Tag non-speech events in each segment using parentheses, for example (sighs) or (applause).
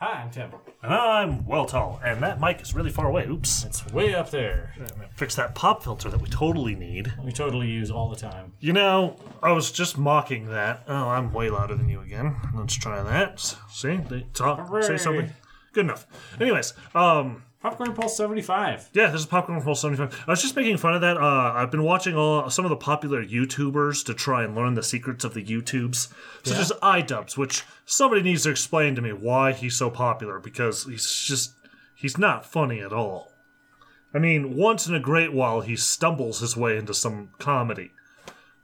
Hi, I'm Tim. And I'm Weltall, and that mic is really far away. Oops. It's way up there. Fix that pop filter that we totally need. We totally use all the time. You know, I was just mocking that. Oh, I'm way louder than you again. Let's try that. See? They talk, say Hooray. something. Good enough. Anyways, um, Popcorn Pulse 75. yeah, this is Popcorn Full 75. I was just making fun of that. Uh, I've been watching all some of the popular YouTubers to try and learn the secrets of the YouTubes, such Yeah. as iDubbbz, which somebody needs to explain to me why he's so popular because he's just he's not funny at all. I mean, once in a great while he stumbles his way into some comedy,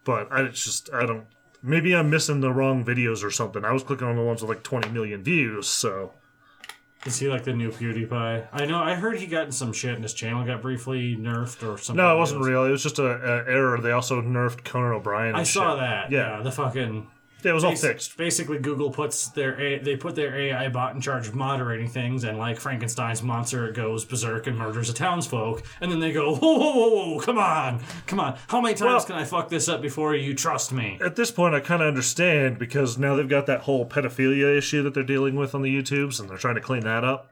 but I it's just I don't. Maybe I'm missing the wrong videos or something. I was clicking on the ones with like 20 million views, so Is he like the new PewDiePie? I know. I heard he got in some shit and his channel got briefly nerfed or something. no, it wasn't real. It was just a, a error. They also nerfed Conan O'Brien. and I saw shit. that. Yeah. Yeah, the fucking. It was all basi- fixed. Basically, Google puts their A- they put their AI bot in charge of moderating things, and like Frankenstein's monster, it goes berserk and murders a townsfolk, and then they go, whoa, whoa, whoa, whoa, come on, come on, how many times Well- can I fuck this up before you trust me? At this point, I kind of understand because now they've got that whole pedophilia issue that they're dealing with on the YouTubes, and they're trying to clean that up.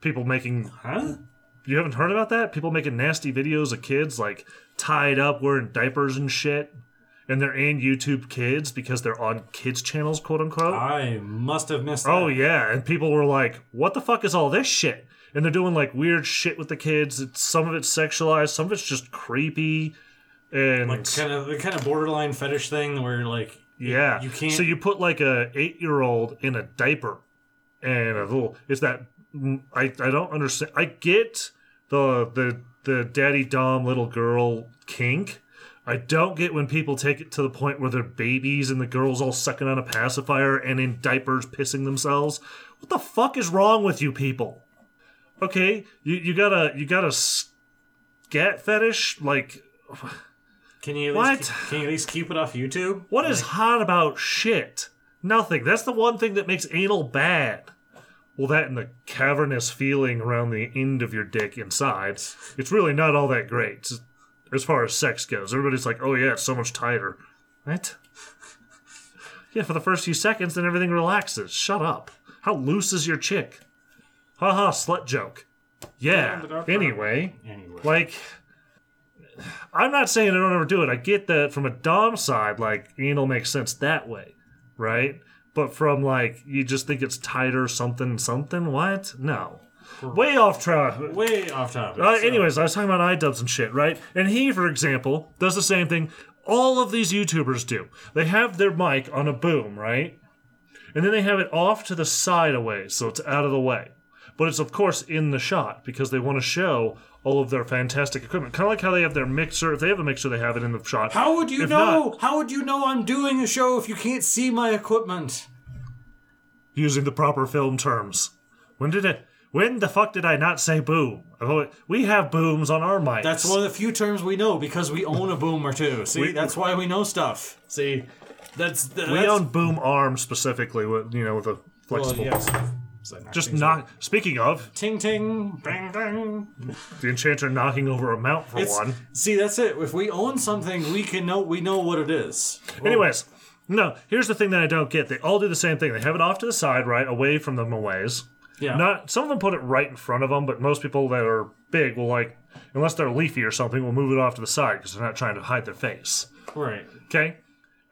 People making Huh? you haven't heard about that? People making nasty videos of kids like tied up wearing diapers and shit, and they're in YouTube Kids because they're on kids channels, quote unquote. I must have missed. Oh yeah, and people were like, "What the fuck is all this shit?" And they're doing like weird shit with the kids. It's, some of it's sexualized, some of it's just creepy, and like kind of the kind of borderline fetish thing where like yeah, you can't- So you put like a eight year old in a diaper, and a little. Is that mm, I? I don't understand. I get the the the daddy dom little girl kink. I don't get when people take it to the point where they're babies and the girl's all sucking on a pacifier and in diapers pissing themselves. What the fuck is wrong with you people? Okay, you, you got a you got a scat fetish like can you at What? least, can you at least keep it off YouTube? What is hot about shit? Nothing. That's the one thing that makes anal bad. Well, that and the cavernous feeling around the end of your dick inside. It's really not all that great as far as sex goes. Everybody's like, oh yeah, it's so much tighter. What? Yeah, for the first few seconds, then everything relaxes. Shut up. How loose is your chick? Haha, slut joke. Yeah. Anyway. Anyway, Like, I'm not saying I don't ever do it. I get that from a Dom side, like, anal makes sense that way, right? But from, like, you just think it's tighter, something, something? What? No. Way off track. way off topic. Uh, so- anyways, I was talking about iDubbbz and shit, right? And he, for example, does the same thing all of these YouTubers do. They have their mic on a boom, right? And then they have it off to the side away, so it's out of the way. But it's, of course, in the shot because they want to show all of their fantastic equipment. Kind of like how they have their mixer. If they have a mixer, they have it in the shot. How would you If know? not- How would you know I'm doing a show if you can't see my equipment? using the proper film terms. When did it. When the fuck did I not say boom? Oh, We have booms on our mics. That's one of the few terms we know because we own a boom or two. See, We- that's why we know stuff. See, that's the, We own boom arms specifically, with you know, with a well, flexible. yes. So Just knock. Speaking of ting ting bang bang. the enchanter knocking over a mount for It's, one. see, that's it. If we own something, we can know we know what it is. Anyways, no. Here's the thing that I don't get. They all do the same thing. They have it off to the side, right, away from the ways. Yeah. Not some of them put it right in front of them, but most people that are big will like, unless they're leafy or something, will move it off to the side because they're not trying to hide their face. right. Okay,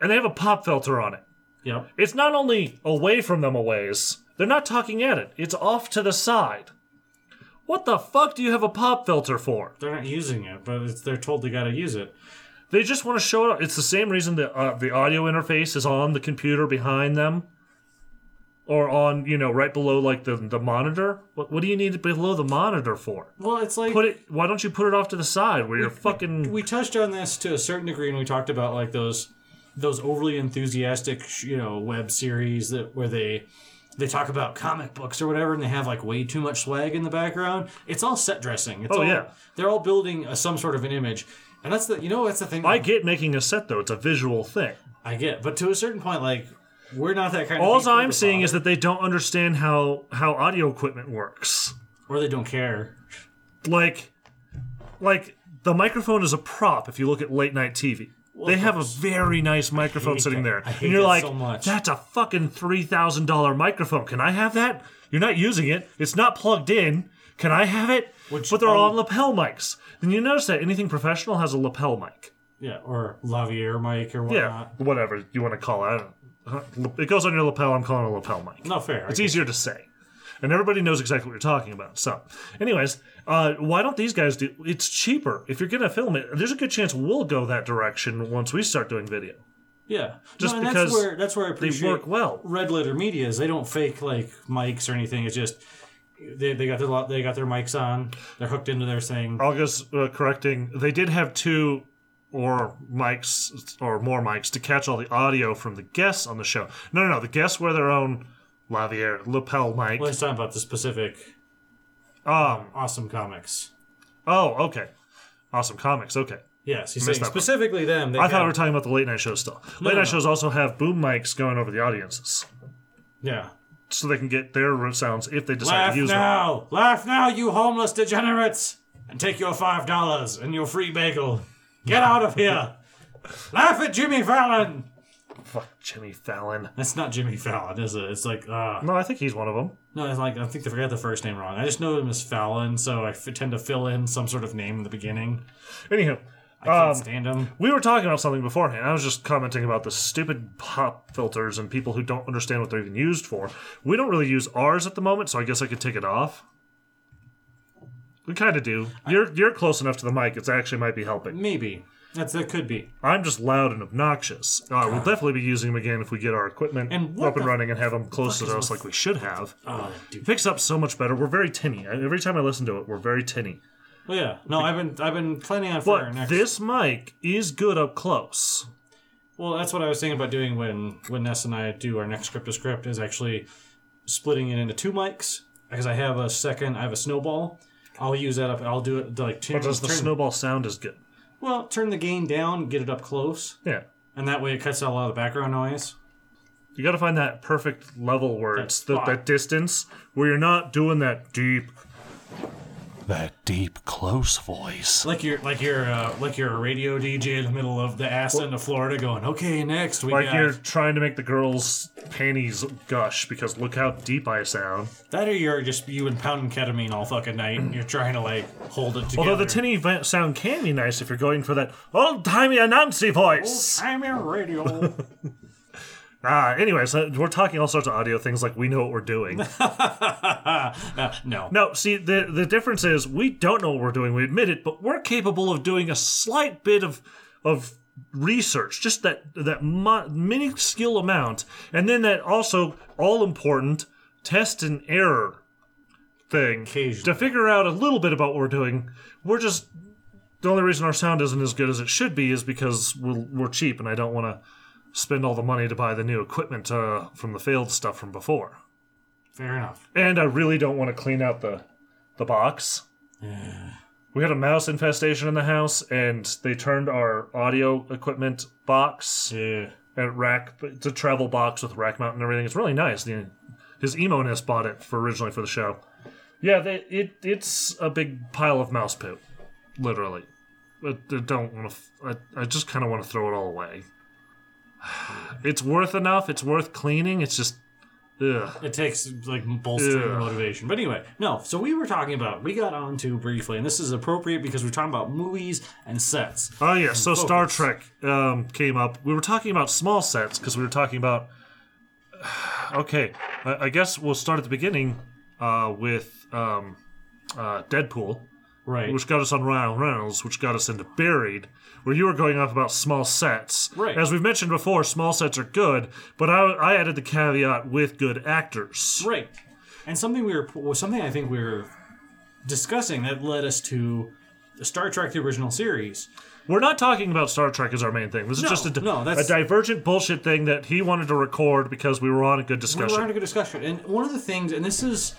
and they have a pop filter on it. Yep. It's not only away from them a ways. They're not talking at it. It's off to the side. What the fuck do you have a pop filter for? They're not using it, but it's, they're told they got to use it. They just want to show it. It's the same reason that uh, the audio interface is on the computer behind them, or on you know right below like the the monitor. What what do you need it below the monitor for? Well, it's like Put it. Why don't you put it off to the side where you're fucking? we touched on this to a certain degree when we talked about like those those overly enthusiastic you know web series that where they they talk about comic books or whatever and they have like way too much swag in the background it's all set dressing it's Oh, all, yeah. they're all building a, some sort of an image and that's the you know that's the thing I get making a set though. It's a visual thing. I get but to a certain point like we're not that kind of All people I'm seeing is that they don't understand how how audio equipment works. or they don't care Like, like the microphone is a prop. If you look at late night TV, they have a very nice microphone sitting that. there, and you're like, so. "That's a fucking three thousand dollar microphone. Can I have that? You're not using it. It's not plugged in. Can I have it?" Which but they're all lapel mics. Then you notice that anything professional has a lapel mic. Yeah, or Lavier mic or Yeah, whatever you want to call it. It goes on your lapel. I'm calling it a lapel mic. No fair. It's easier to say. And everybody knows exactly what you're talking about. So, anyways, uh, why don't these guys do it's cheaper. If you're gonna film it, there's a good chance we'll go that direction once we start doing video. Yeah, Just no, and because that's where that's where I They appreciate work well. Red Letter Media is they don't fake like mics or anything. It's just they, they got their lo- they got their mics on. They're hooked into their thing. August uh, correcting, they did have two or mics or more mics to catch all the audio from the guests on the show. No, no, no. The guests wear their own Lavier lapel mic. Let's talk about the specific Um. awesome comics. Oh, okay. Awesome comics. Okay. Yes, he's saying specifically them. I thought we were talking about the late night shows still. Late no, night no. shows also have boom mics going over the audiences, yeah. so they can get their sounds if they decide Laugh to use them. Laugh now, laugh now, you homeless degenerates, and take your five dollars and your free bagel. Get out of here. laugh at Jimmy Fallon. Fuck Jimmy Fallon. That's not Jimmy Fallon, is it? It's like, uh, No, I think he's one of them. no, it's like I think they forgot the first name wrong. I just know him as Fallon, so I f- tend to fill in some sort of name in the beginning. Anywho, I can't Um, stand him. we were talking about something beforehand. I was just commenting about the stupid pop filters and people who don't understand what they're even used for. We don't really use ours at the moment, so I guess I could take it off. We kind of do. You're you're close enough to the mic; it actually might be helping. Maybe that's that could be. I'm just loud and obnoxious. Uh, we'll definitely be using them again if we get our equipment And what up and the running and have them close to fuck is us with- like we should have. Oh, dude. Picks up so much better. We're very tinny. I- Every time I listen to it, we're very tinny. Well, yeah. No, I've been I've been planning on for our But next. this mic is good up close. Well, that's what I was thinking about doing when when Ness and I do our next script to script is actually splitting it into two mics because I have a second. I have a snowball. I'll use that up. I'll do it like turn, But does the turn- snowball sound as good? Well, turn the gain down, get it up close, Yeah. and that way it cuts out a lot of the background noise. You got to find that perfect level where it's the, spot. that distance where you're not doing that deep. That deep, close voice. Like you're like you're uh, like you're a radio DJ in the middle of the ass end of Florida, going, "Okay, next we Like got you're trying to make the girl's panties gush because look how deep I sound. that, or you're just you and pounding ketamine all fucking night, and you're trying to like hold it together." Although the tinny va- sound can be nice if you're going for that old timey announcy voice. I'm your radio. (laughs) Ah, anyways, uh, we're talking all sorts of audio things like we know what we're doing. (laughs) Uh, no, no, see, the the difference is we don't know what we're doing. We admit it, but we're capable of doing a slight bit of of research, just that that mo- minuscule amount, and then that also all important test and error thing to figure out a little bit about what we're doing. We're just the only reason our sound isn't as good as it should be is because we're, we're cheap, and I don't want to spend all the money to buy the new equipment uh, from the failed stuff from before. fair enough. And I really don't want to clean out the the box. We had a mouse infestation in the house, and they turned our audio equipment box Yeah. and rack. It's a travel box with rack mount and everything. It's really nice. The, his emo nest bought it for originally for the show. Yeah, they, it it's a big pile of mouse poop, literally. But I don't want to. I, I just kind of want to throw it all away. It's worth enough. It's worth cleaning. It's just, ugh. It takes like bolstering Ugh. motivation. But anyway, no. So we were talking about we got onto briefly, and this is appropriate because we're talking about movies and sets. Oh yeah, so Star. Trek um, came up. We were talking about small sets because we were talking about. (sighs) Okay, I, I guess we'll start at the beginning uh, with um, uh, Deadpool, Right. which got us on Ryan Reynolds, which got us into Buried, where you were going off about small sets. Right. As we've mentioned before, small sets are good, but I, I added the caveat with good actors. Right. And something we were something I think we were discussing that led us to Star Trek the original series. We're not talking about Star Trek as our main thing. This is No, just a, no, a divergent bullshit thing that he wanted to record because we were on a good discussion. We were having a good discussion, and one of the things, and this is,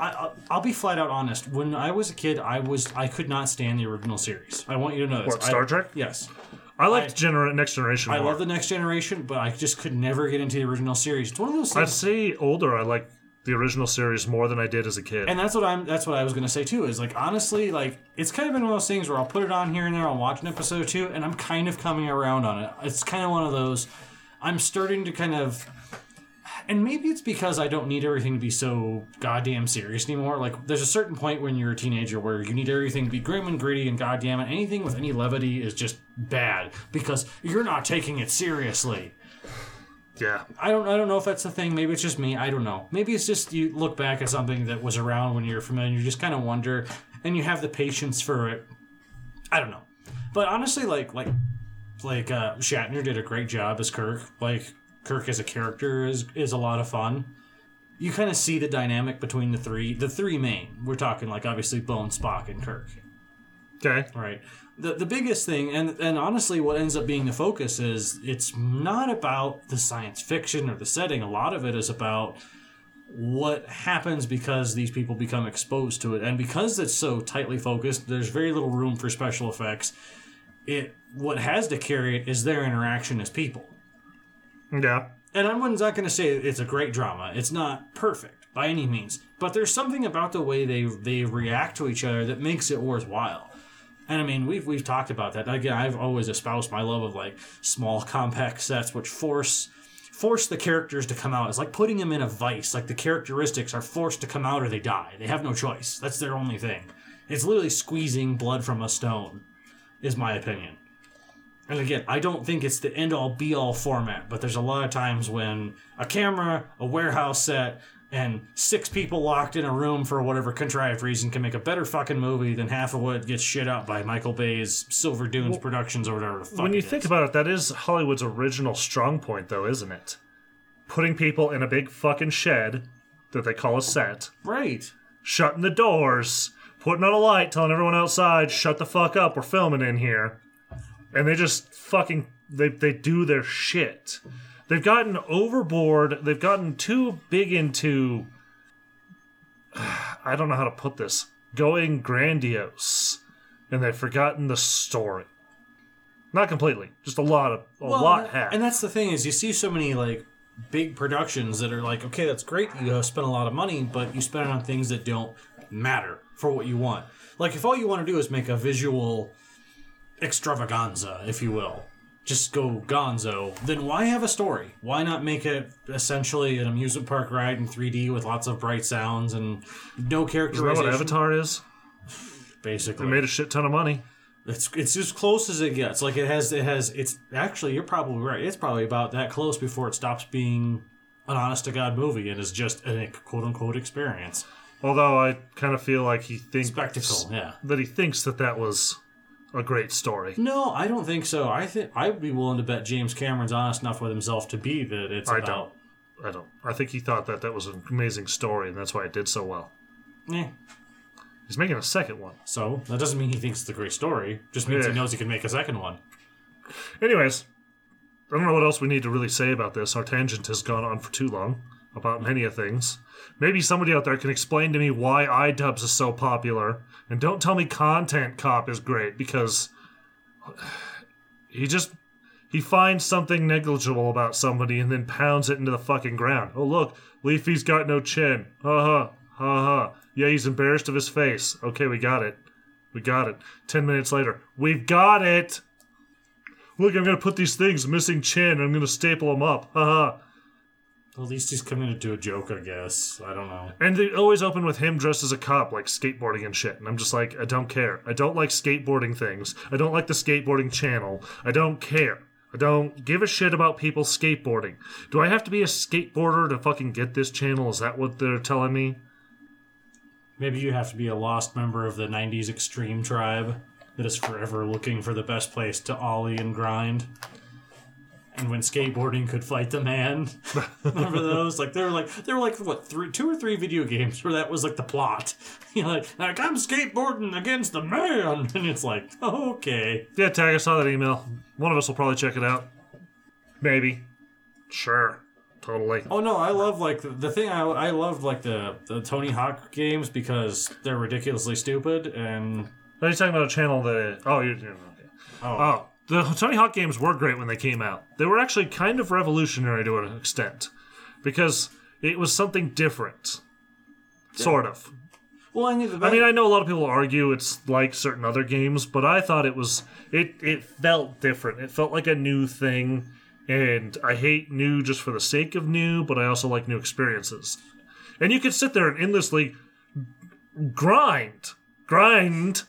I, I, I'll be flat out honest. When I was a kid, I was I could not stand the original series. I want you to know this. What, Star I- Trek? Yes. I liked I- Gener- Next Generation I more. love the Next Generation, but I just could never get into the original series. It's one of those I'd say older. I like the original series more than I did as a kid. And that's what I'm. That's what I was gonna say too. Is like honestly, like it's kind of been one of those things where I'll put it on here and there. I'll watch an episode or two, and I'm kind of coming around on it. It's kind of one of those. I'm starting to kind of, and maybe it's because I don't need everything to be so goddamn serious anymore. Like there's a certain point when you're a teenager where you need everything to be grim and gritty, and goddamn it, anything with any levity is just bad because you're not taking it seriously. yeah. I don't I don't know if that's the thing. Maybe it's just me. I don't know. Maybe it's just you look back at something that was around when you're familiar. and You just kind of wonder, and you have the patience for it. I don't know, but honestly, like like like uh, Shatner did a great job as Kirk. Like Kirk as a character is is a lot of fun. You kind of see the dynamic between the three the three main. We're talking like obviously Bone, Spock, and Kirk. Okay. Right. The the biggest thing, and and honestly, what ends up being the focus is it's not about the science fiction or the setting. A lot of it is about what happens because these people become exposed to it, and because it's so tightly focused, there's very little room for special effects. It what has to carry it is their interaction as people. Yeah. And I'm not going to say it's a great drama. It's not perfect by any means, but there's something about the way they they react to each other that makes it worthwhile. And I mean, we've we've talked about that. Again, I've always espoused my love of like small, compact sets, which force force the characters to come out. It's like putting them in a vice. Like the characteristics are forced to come out or they die. They have no choice. That's their only thing. It's literally squeezing blood from a stone, is my opinion. And again, I don't think it's the end all be all format, but there's a lot of times when a camera, a warehouse set, and six people locked in a room for whatever contrived reason can make a better fucking movie than half of what gets shit out by Michael Bay's Silver Dunes Productions or whatever the fuck. When you think is. about it, that is Hollywood's original strong point, though, isn't it? Putting people in a big fucking shed that they call a set, right, shutting the doors, putting on a light, telling everyone outside, shut the fuck up, we're filming in here. And they just fucking they they do their shit. They've gotten overboard, they've gotten too big into (sighs) I don't know how to put this. Going grandiose. And they've forgotten the story. Not completely. Just a lot of a Well, lot and- And that's the thing is you see so many like big productions that are like, okay, that's great. You uh, spend a lot of money, but you spend it on things that don't matter for what you want. Like if all you want to do is make a visual extravaganza, if you will, just go gonzo, then why have a story? Why not make it essentially an amusement park ride in 3D with lots of bright sounds and no Isn't that what? Avatar is? basically, They made a shit ton of money. it's it's as close as it gets. Like it has it has it's actually you're probably right. It's probably about that close before it stops being an honest to god movie and is just a quote unquote experience. Although I kind of feel like he thinks Spectacle, yeah. that he thinks that that was a great story. No, I don't think so. I think I'd be willing to bet James Cameron's honest enough with himself to be that it's I about don't. I don't. I think he thought that that was an amazing story, and that's why it did so well. Yeah. He's making a second one. So that doesn't mean he thinks it's a great story. Just means Yeah. he knows he can make a second one. Anyways, I don't know what else we need to really say about this. Our tangent has gone on for too long about many of things. Maybe somebody out there can explain to me why iDubbbz is so popular, and don't tell me Content Cop is great because he just he finds something negligible about somebody and then pounds it into the fucking ground. Oh look, Leafy's got no chin. Ha ha ha ha. Yeah, he's embarrassed of his face. Okay, we got it. We got it. Ten minutes later, we've got it. Look, I'm gonna put these things missing chin. I'm gonna staple them up. Haha. At least he's coming to do a joke, I guess. I don't know. And they always open with him dressed as a cop, like skateboarding and shit. And I'm just like, I don't care. I don't like skateboarding things. I don't like the skateboarding channel. I don't care. I don't give a shit about people skateboarding. Do I have to be a skateboarder to fucking get this channel? Is that what they're telling me? Maybe you have to be a lost member of the 90s extreme tribe that is forever looking for the best place to ollie and grind. And when skateboarding could fight the man, (laughs) remember those? Like they were like they were like what three, two or three video games where that was like the plot. (laughs) You know, like, like I'm skateboarding against the man, (laughs) and it's like okay, Yeah, Tag, I saw that email. One of us will probably check it out. Maybe. Sure. Totally. Oh no, I love like the, the thing I I love like the the Tony Hawk games because they're ridiculously stupid and Are you talking about a channel that? Oh, you're. you're okay. oh, Oh, the Tony Hawk games were great when they came out. They were actually kind of revolutionary to an extent. Because it was something different. Sort of. Well, I, mean, I mean, I know a lot of people argue it's like certain other games, but I thought it was it it felt different. It felt like a new thing, and I hate new just for the sake of new, but I also like new experiences. And you could sit there and endlessly grind, grind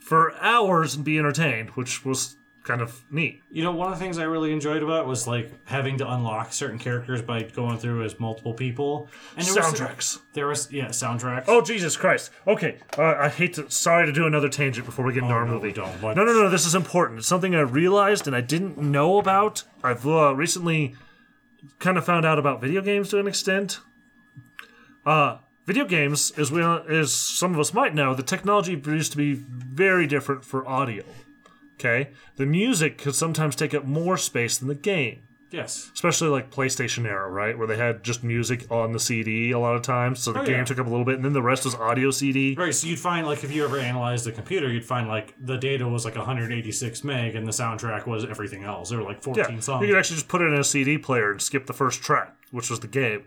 for hours and be entertained, which was kind of neat. You know, one of the things I really enjoyed about it was like having to unlock certain characters by going through as multiple people. And there was- Soundtracks. there was yeah, soundtracks. Oh Jesus Christ! Okay, uh, I hate to. Sorry to do another tangent before we get into our Oh, no, movie. don't. What? No, no, no. This is important. It's something I realized and I didn't know about. I've uh, recently kind of found out about video games to an extent. Uh, video games, as we as some of us might know, the technology used to be very different for audio. Okay, the music could sometimes take up more space than the game Yes. especially like PlayStation era, right, where they had just music on the CD a lot of times, so the Oh, game yeah. took up a little bit, and then the rest was audio CD. Right, so you'd find like if you ever analyzed the computer, you'd find like the data was like 186 meg and the soundtrack was everything else. There were like 14 Yeah, songs. you could actually just put it in a CD player and skip the first track, which was the game.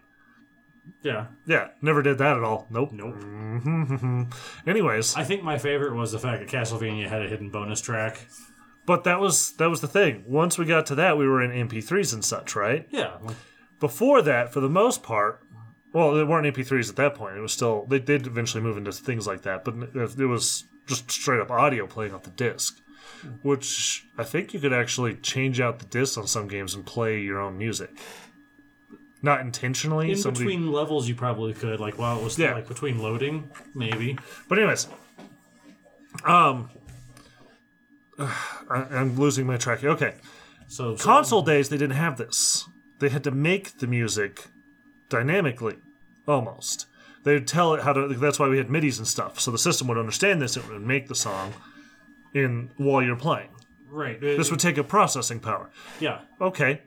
Yeah. Yeah, never did that at all. Nope. Nope. Mm-hmm. Anyways, I think my favorite was the fact that Castlevania had a hidden bonus track. but that was that was the thing. Once we got to that, we were in MP3s and such, right? Yeah. Before that, for the most part, well, they weren't MP3s at that point. It was still they did eventually move into things like that, but it was just straight up audio playing off the disc, which I think you could actually change out the disc on some games and play your own music. Not intentionally. In somebody- between levels, you probably could, like while it was Yeah. like between loading, maybe. But anyways, um, (sighs) I, I'm losing my track. Okay, So, so console days they didn't have this. They had to make the music dynamically, almost. They'd tell it how to. That's why we had MIDI's and stuff. So the system would understand this. It would make the song in while you're playing. right. This would take a processing power. yeah. Okay,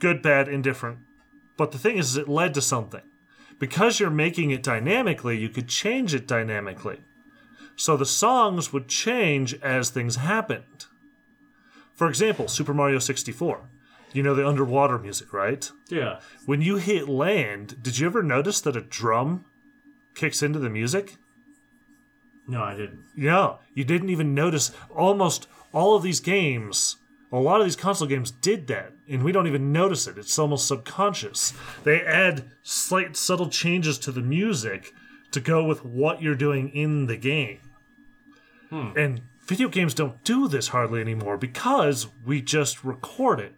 good, bad, indifferent. But the thing is, is it led to something. Because you're making it dynamically, you could change it dynamically. So the songs would change as things happened. For example, Super Mario 64. You know the underwater music, right? Yeah. When you hit land, did you ever notice that a drum kicks into the music? No, I didn't. No, you didn't even notice. Almost all of these games, a lot of these console games did that, and we don't even notice it. It's almost subconscious. They add slight, subtle changes to the music to go with what you're doing in the game. Hmm. And video games don't do this hardly anymore because we just record it.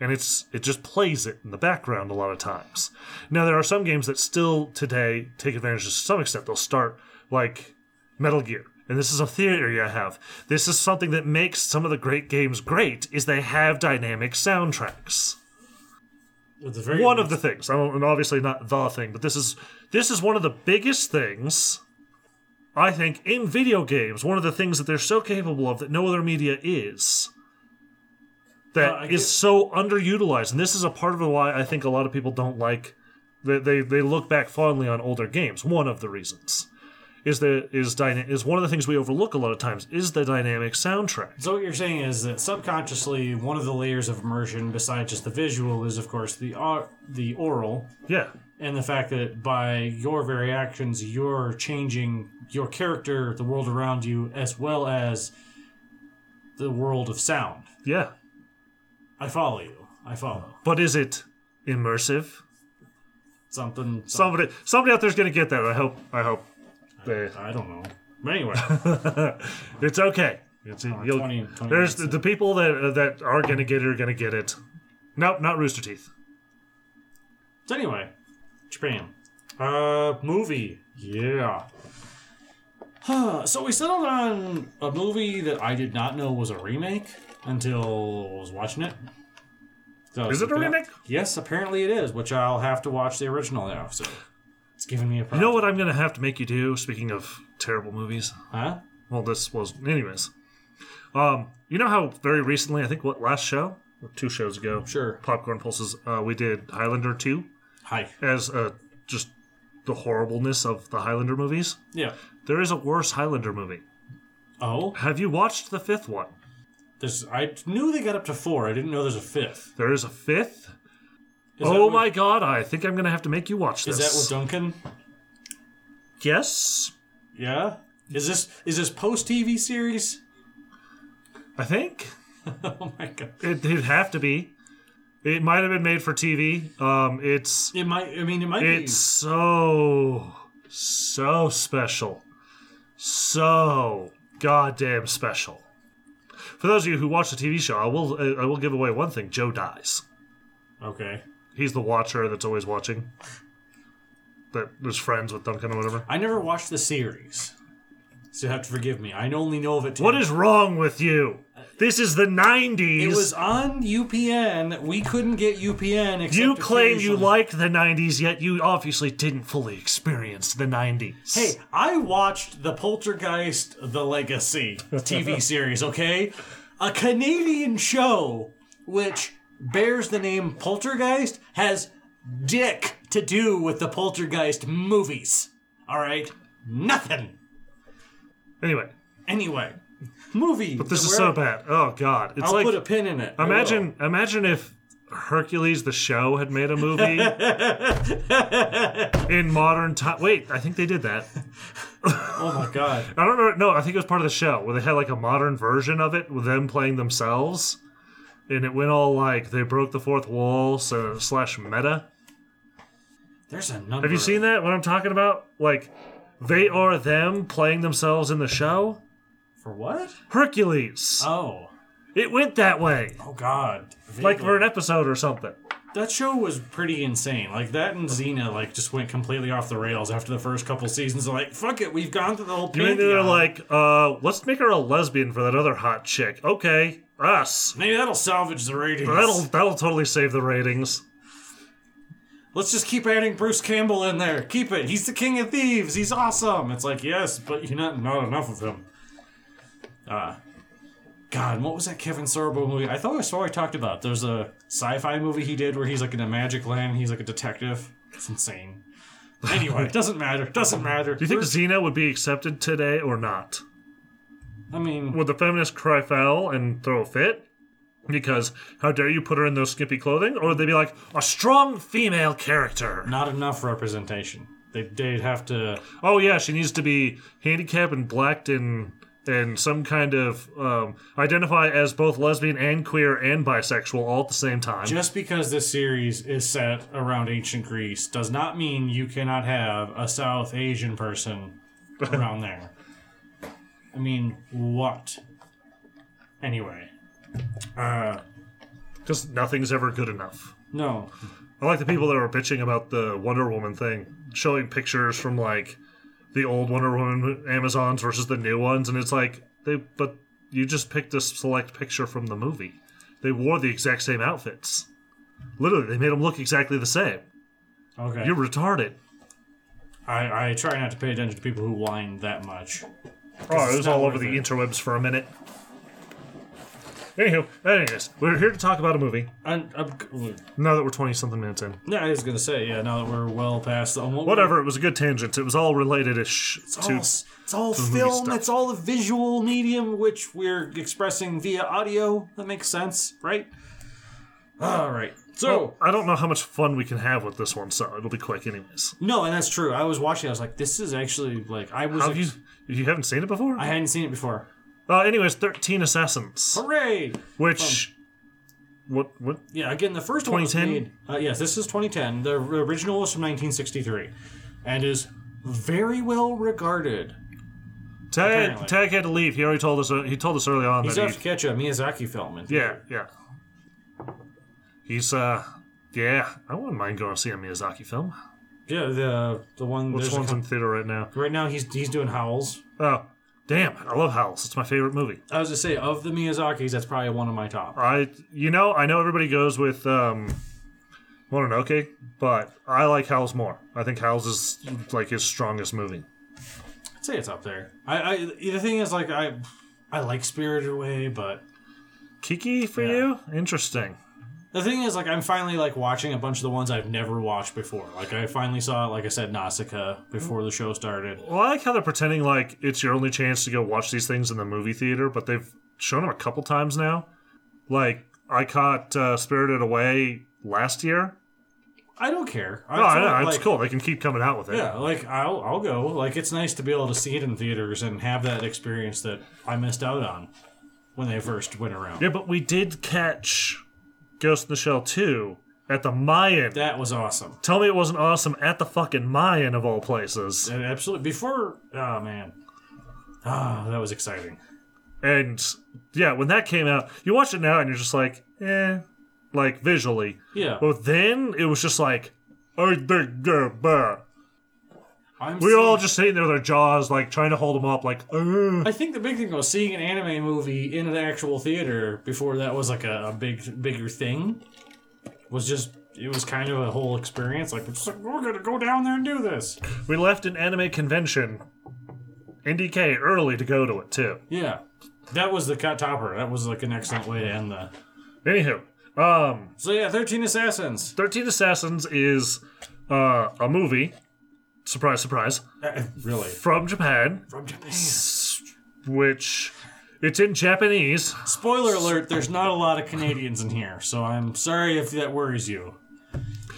And it's it just plays it in the background a lot of times. Now there are some games that still today take advantage to some extent. They'll start like Metal Gear. And this is a theory I have. This is something that makes some of the great games great is they have dynamic soundtracks. One of the things, I don't- and obviously not the thing, but this is this is one of the biggest things I think in video games. One of the things that they're so capable of that no other media is. That Uh, is so underutilized, and this is a part of why I think a lot of people don't like. They, they they look back fondly on older games. One of the reasons is that is dyna- is one of the things we overlook a lot of times is the dynamic soundtrack. So what you're saying is that subconsciously, one of the layers of immersion, besides just the visual, is of course the au- the oral, Yeah, and the fact that by your very actions, you're changing your character, the world around you, as well as the world of sound. yeah. I follow you. I follow. But is it immersive? Something. some- Somebody somebody out there's gonna get that. I hope. I hope. They, I don't know. But anyway, (laughs) it's okay. It's you'll, 20 20 there's the, the people that that are gonna get it are gonna get it. Nope, not Rooster Teeth. So anyway, Japan. Uh, movie. Yeah. (sighs) so we settled on a movie that I did not know was a remake until I was watching it. So Is it a looking up- remake? Yes, apparently it is, which I'll have to watch the original now. So it's giving me a You know what I'm gonna have to make you do? Speaking of terrible movies, Huh? well, this was anyways. Um, you know how very recently, I think what last show, two shows ago, Sure. Popcorn Pulses, uh, we did Highlander two Hi. as uh, just the horribleness of the Highlander movies. Yeah. There is a worse Highlander movie. Oh, Have you watched the fifth one? there's. I knew they got up to four. I didn't know there's a fifth. There is a fifth. Is oh what- my god, I think I'm gonna have to make you watch this. Is that with Duncan? yes, Yeah. Is this is this post TV series? I think (laughs) oh my god. it, it'd have to be. It might have been made for TV. Um, it's It might. I mean, it might it's so so special, so goddamn special. For those of you who watch the TV show, I will I will give away one thing: Joe dies. Okay. He's the watcher that's always watching. That was friends with Duncan or whatever. I never watched the series, so you have to forgive me. I only know of it. What is wrong with you? This is the 90s. It was on UPN. We couldn't get UPN. Except you claim you occasionally. like the 90s, yet you obviously didn't fully experience the 90s. Hey, I watched the Poltergeist: The Legacy TV (laughs) series. Okay, a Canadian show which bears the name Poltergeist has dick to do with the Poltergeist movies. All right, nothing. Anyway, Anyway, movie. But this is so bad. Oh god, it's I'll like put a pin in it. I will. imagine oh. imagine if Hercules the show had made a movie (laughs) in modern time. Wait, I think they did that. Oh my god. (laughs) I don't know. No, I think it was part of the show where they had like a modern version of it with them playing themselves, and it went all like they broke the fourth wall, so slash meta. There's a number. Have you seen that? What I'm talking about? Like they are them playing themselves in the show. for what? Hercules. Oh. It went that way, Oh god. like for an episode or something. that show was pretty insane. Like that and Xena like just went completely off the rails after the first couple seasons. They're like, fuck it, we've gone through the whole You mean they're like, uh, let's make her a lesbian for that other hot chick. Okay, us. Maybe that'll salvage the ratings. That'll that'll totally save the ratings. Let's just keep adding Bruce Campbell in there. Keep it. He's the king of thieves. He's awesome. It's like, yes, but you're not not enough of him. Uh God, what was that Kevin Sorbo movie? I thought I saw I talked about. There's a sci-fi movie he did where he's like in a magic land. and He's like a detective. It's insane. Anyway, it (laughs) doesn't matter. Doesn't matter. Do you think Xena would be accepted today or not? I mean, Would the feminists cry foul and throw a fit? Because how dare you put her in those skimpy clothing? Or would they be like, a strong female character? not enough representation. They, they'd have to. Oh yeah, she needs to be handicapped and blacked and and some kind of um, identify as both lesbian and queer and bisexual all at the same time. Just because this series is set around ancient Greece does not mean you cannot have a South Asian person (laughs) around there. I mean, what? Anyway. Uh, Because nothing's ever good enough. no. I like the people that were bitching about the Wonder Woman thing, showing pictures from like the old Wonder Woman Amazons versus the new ones, and it's like they but you just picked a select picture from the movie. They wore the exact same outfits. Literally, they made them look exactly the same. Okay. You're retarded. I, I try not to pay attention to people who whine that much. Oh, it was all over the it. interwebs for a minute. Anywho, anyways, we're here to talk about a movie. And, uh, I'm, Now that we're twenty something minutes in, yeah, I was gonna say, yeah. Now that we're well past the um, whatever. It was a good tangent. It was all related-ish It's to all, it's all film. It's all a visual medium, which we're expressing via audio. That makes sense, right? All right. So I don't know how much fun we can have with this one, so it'll be quick, anyways. no, and that's true. I was watching. I was like, this is actually like I was. How ex- you you haven't seen it before? I hadn't seen it before. Uh, anyways, thirteen assassins, Hooray! which what what Yeah. Again, the first one was 2010? made. Uh, yes, this is 2010. The original was from 1963, and is very well regarded. Tag Apparently. Tag had to leave. He already told us. Uh, he told us early on He's that have he, to catch a Miyazaki film. In yeah yeah. He's uh yeah. I wouldn't mind going to see a Miyazaki film. Yeah, the the one. Which there's a one's in theater right now? right now he's he's doing Howls. Oh, damn! I love Howls. It's my favorite movie. I was to say of the Miyazakis, that's probably one of my top. I you know I know everybody goes with um Mononoke, but I like Howls more. I think Howls is like his strongest movie. I'd say it's up there. I, I the thing is like I I like Spirited Away, but Kiki for Yeah. you? Interesting. The thing is like I'm finally like watching a bunch of the ones I've never watched before. Like I finally saw like I said Nausicaa before the show started. Well, I like how they're pretending like it's your only chance to go watch these things in the movie theater, but they've shown them a couple times now. Like I caught uh, Spirited Away last year I don't care. I No, I know, like- it's cool. They can keep coming out with it. Yeah, like I'll I'll go. Like it's nice to be able to see it in theaters and have that experience that I missed out on when they first went around. Yeah, but we did catch Ghost in the Shell 2 at the Mayan. That was awesome. Tell me it wasn't awesome at the fucking Mayan of all places. And absolutely. Before, oh man, ah, that was exciting. And yeah, when that came out, you watch it now and you're just like, eh, like visually. Yeah, But then it was just like, "Oh, the- the- bah." I'm. we were all just sitting there with our jaws like trying to hold them up, like, uh. I think the big thing was seeing an anime movie in an actual theater before that was like a, a big, bigger thing. Was just it was kind of a whole experience. Like, it's like we're gonna go down there and do this. we left an anime convention, NDK, early to go to it too. Yeah, that was the cut topper. That was like an excellent way to end the. Anywho, um, So yeah, Thirteen Assassins. 13 Assassins is uh, a movie, surprise, surprise, Uh, really from Japan, from Japan. which it's in Japanese. Spoiler alert: There's not a lot of Canadians in here, so I'm sorry if that worries you.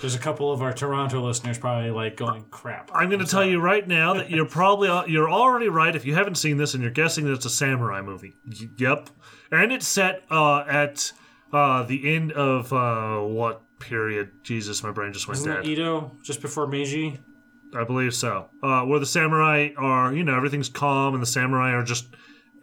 There's a couple of our Toronto listeners probably like going crap. I'm going to tell you right now that you're probably you're already right if you haven't seen this and you're guessing that it's a samurai movie. Y- yep, and it's set uh, at uh, the end of uh, what period? Jesus, my brain just went Isn't dead. that Edo just before Meiji? I believe so. Uh, where the samurai are, you know, everything's calm, and the samurai are just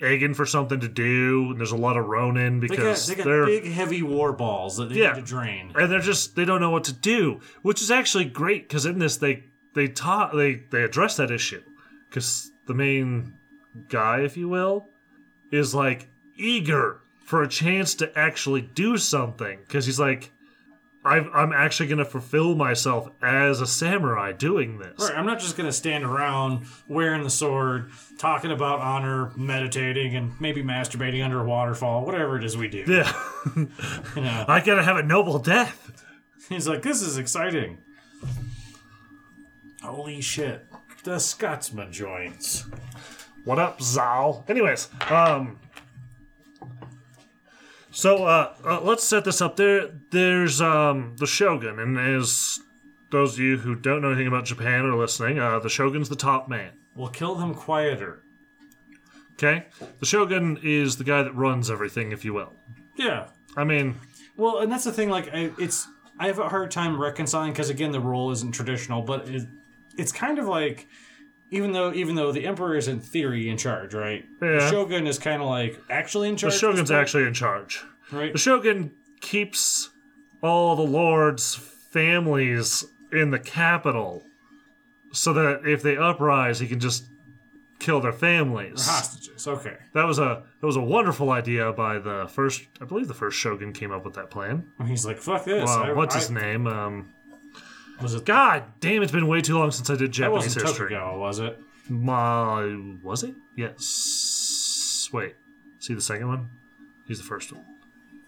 egging for something to do, and there's a lot of Ronin They got, because they got they're big, heavy war balls that they Yeah. need to drain. and they're just they don't know what to do, which is actually great because in this they they taught they they address that issue because the main guy, if you will, is like eager for a chance to actually do something because he's like. I'm, I'm actually going to fulfill myself as a samurai doing this. Right, I'm not just gonna stand around wearing the sword, talking about honor, meditating, and maybe masturbating under a waterfall, whatever it is we do. Yeah. You know? (laughs) I gotta have a noble death. (laughs) He's like, this is exciting. Holy shit. The Scotsman joins. What up, Zal? Anyways, um, so uh, uh, let's set this up. There, there's um the Shogun, and as those of you who don't know anything about Japan are listening, uh, the Shogun's the top man. We'll kill them quieter. Okay, the Shogun is the guy that runs everything, if you will. Yeah. I mean, Well, and that's the thing. Like, I, it's I have a hard time reconciling because again, the role isn't traditional, but it, it's kind of like even though even though the emperor is in theory in charge, right? The Yeah. shogun is kind of like actually in charge. The Shogun's actually in charge. right. The Shogun keeps all the lords' families in the capital, so that if they uprise, he can just kill their families. Hostages. Okay. That was a that was a wonderful idea by the first. I believe the first Shogun came up with that plan. He's like, "Fuck this." Uh, I- what's I- his name? Um, Was it? God damn! It's been way too long since I did That Japanese wasn't history. Tokugawa, was it? My was it? Yes. Wait. See the second one? He's the first one.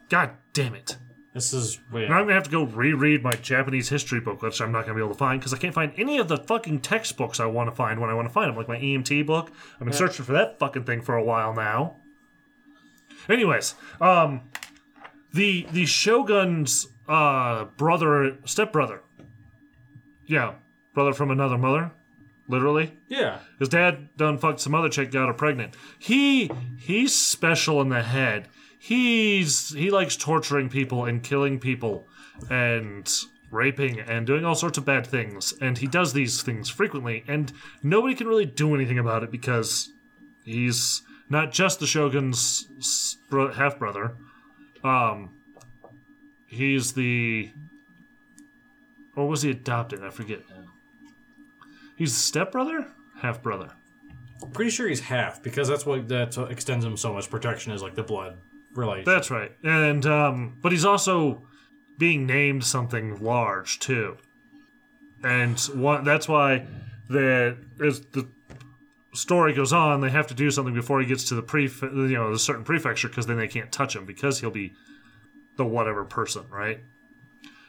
God damn it! This is wait. Now I'm gonna have to go reread my Japanese history book, which I'm not gonna be able to find because I can't find any of the fucking textbooks I want to find when I want to find them, like my EMT book. I've been searching for that fucking thing for a while now. Anyways, um, the the Shogun's uh brother, stepbrother, yeah, brother from another mother, literally. Yeah. His dad done fucked some other chick, got her pregnant. He he's special in the head. He's he likes torturing people and killing people and raping and doing all sorts of bad things. And he does these things frequently, and nobody can really do anything about it because he's not just the shogun's half brother. Um, he's the or was he adopted? I forget now. He's the stepbrother, half brother. Pretty sure he's half because that's what that extends him so much protection is like the blood relation. That's right. And um, but he's also being named something large too. And one that's why the as the story goes on, they have to do something before he gets to the pref you know the certain prefecture because then they can't touch him because he'll be the whatever person, right?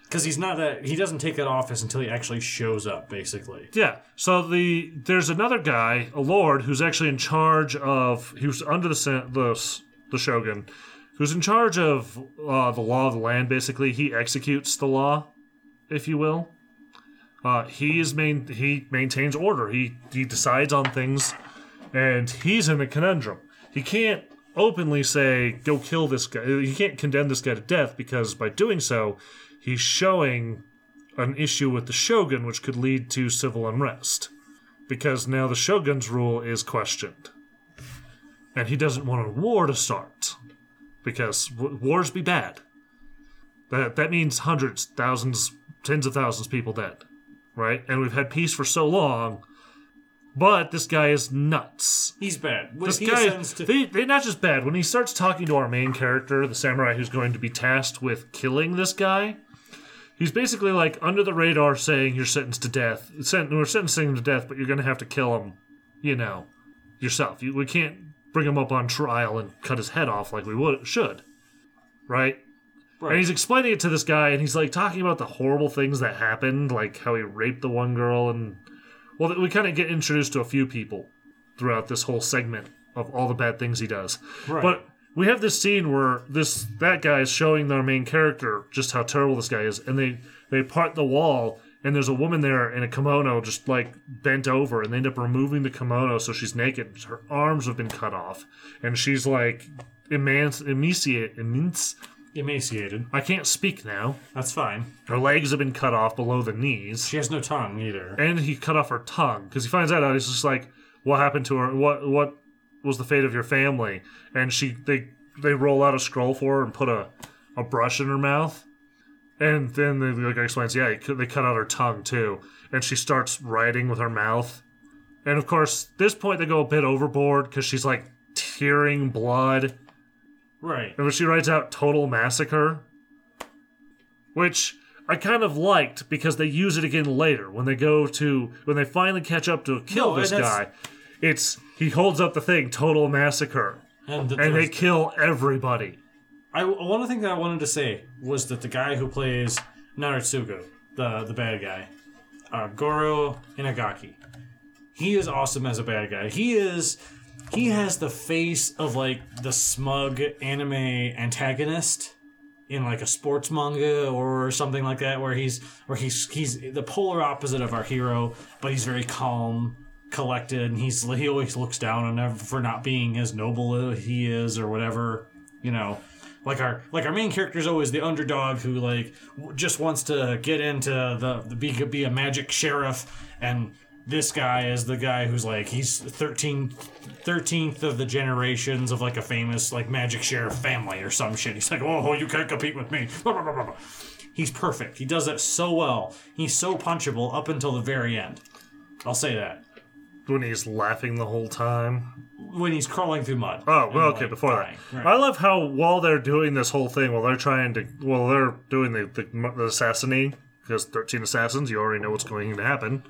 Because he's not that he doesn't take that office until he actually shows up, basically. Yeah. So the there's another guy, a lord, who's actually in charge of who's under the the the shogun, who's in charge of uh, the law of the land. Basically, he executes the law, if you will. Uh, he is main he maintains order. He he decides on things, and he's in a conundrum. He can't openly say go kill this guy. He can't condemn this guy to death because by doing so, he's showing an issue with the shogun, which could lead to civil unrest. Because now the shogun's rule is questioned, and he doesn't want a war to start because w- wars be bad. That that means hundreds, thousands, tens of thousands of people dead, right? And we've had peace for so long, but this guy is nuts. He's bad. When This he guy, to- they, they're not just bad. When he starts talking to our main character, the samurai who's going to be tasked with killing this guy, he's basically like under the radar saying you're sentenced to death. Sent, we're sentencing him to death, but you're going to have to kill him, you know, yourself. You, we can't bring him up on trial and cut his head off like we would should, right? Right. And he's explaining it to this guy, and he's like talking about the horrible things that happened, like how he raped the one girl, and well, we kind of get introduced to a few people throughout this whole segment of all the bad things he does. Right. But we have this scene where this that guy is showing their main character just how terrible this guy is, and they they part the wall, and there's a woman there in a kimono just like bent over, and they end up removing the kimono so she's naked. Her arms have been cut off, and she's like emanci- emaciate, emaciated. I can't speak now. That's fine. Her legs have been cut off below the knees She has no tongue either. and he cut off her tongue because he finds that out. He's just like, "What happened to her? What what was the fate of your family?" And she they they roll out a scroll for her and put a a brush in her mouth, and then the guy explains, "Yeah, they cut out her tongue too." And she starts writing with her mouth, and of course, this point they go a bit overboard because she's like tearing blood. Right. And when she writes out total massacre, which I kind of liked because they use it again later when they go to when they finally catch up to kill No, this guy. It's he holds up the thing total massacre And, the, and they kill everybody. I one of the thing that I wanted to say was that the guy who plays Naritsugu, the the bad guy, uh, Goro Inagaki, he is awesome as a bad guy. He is he has the face of like the smug anime antagonist in like a sports manga or something like that, where he's where he's he's the polar opposite of our hero, but he's very calm, collected, and he's he always looks down on everyone for not being as noble as he is or whatever, you know. Like our like our main character is always the underdog who like just wants to get into the, the be be a magic sheriff, and this guy is the guy who's like he's 13 13th of the generations of like a famous like magic sheriff family or some shit. He's like, oh, oh you can't compete with me. He's perfect. He does that so well. He's so punchable up until the very end. I'll say that. When he's laughing the whole time. When he's crawling through mud. Oh, well, okay, like, before dying. that. Right. I love how while they're doing this whole thing, while they're trying to, while they're doing the, the, the assassinating, because 13 assassins, you already know what's going to happen.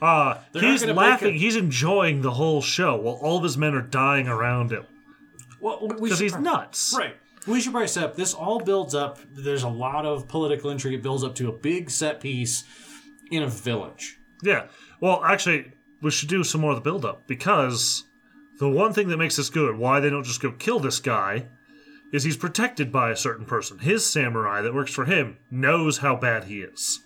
Uh, he's laughing, it. he's enjoying the whole show while all of his men are dying around him. Well, Because he's nuts. Right. We should probably set up. This all builds up. There's a lot of political intrigue. It builds up to a big set piece in a village. Yeah. Well, actually, we should do some more of the build up because the one thing that makes this good, why they don't just go kill this guy, is he's protected by a certain person. His samurai that works for him knows how bad he is,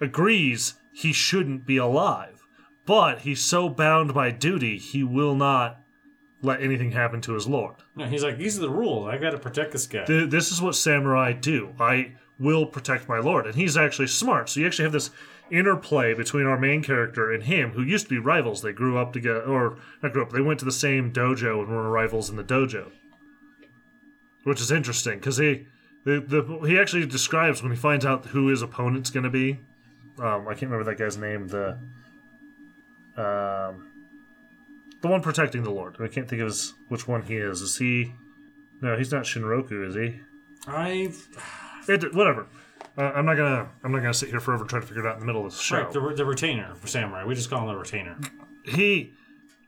agrees he shouldn't be alive, but he's so bound by duty, he will not let anything happen to his lord. No, he's like, these are the rules. I got to protect this guy. Th- This is what samurai do. I will protect my lord. And he's actually smart. So you actually have this interplay between our main character and him, who used to be rivals. They grew up together, or not grew up, they went to the same dojo and were rivals in the dojo. Which is interesting because he, the, the, he actually describes when he finds out who his opponent's going to be. Um, I can't remember that guy's name. The um, the one protecting the Lord. I can't think of his, which one he is. Is he? No, he's not Shinroku, is he? I It, whatever. Uh, I'm not gonna. I'm not gonna sit here forever trying to figure it out in the middle of the show. right the, the retainer for samurai. We just call him the retainer. He,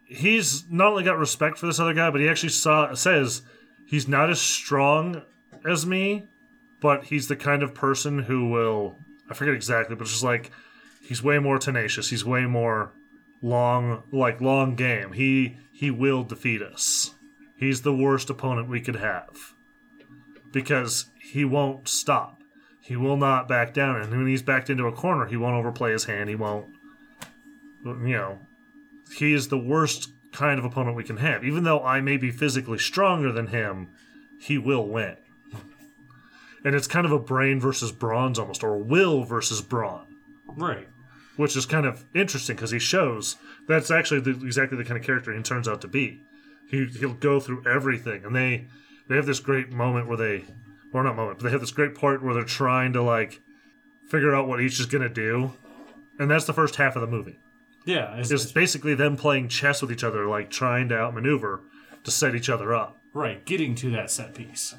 he's not only got respect for this other guy, but he actually saw says he's not as strong as me, but he's the kind of person who will. I forget exactly, but it's just like he's way more tenacious. He's way more long, like long game. He he will defeat us. He's the worst opponent we could have because he won't stop. He will not back down. And when he's backed into a corner, he won't overplay his hand. He won't, you know, he is the worst kind of opponent we can have. Even though I may be physically stronger than him, he will win. And it's kind of a brain versus bronze almost, or will versus brawn, Right. which is kind of interesting because he shows that's actually the, exactly the kind of character he turns out to be. He, he'll go through everything, and they they have this great moment where they, or not moment, but they have this great part where they're trying to like figure out what each is gonna do, and that's the first half of the movie. Yeah. It's, It's basically them playing chess with each other, like trying to outmaneuver to set each other up. Right, getting to that set piece.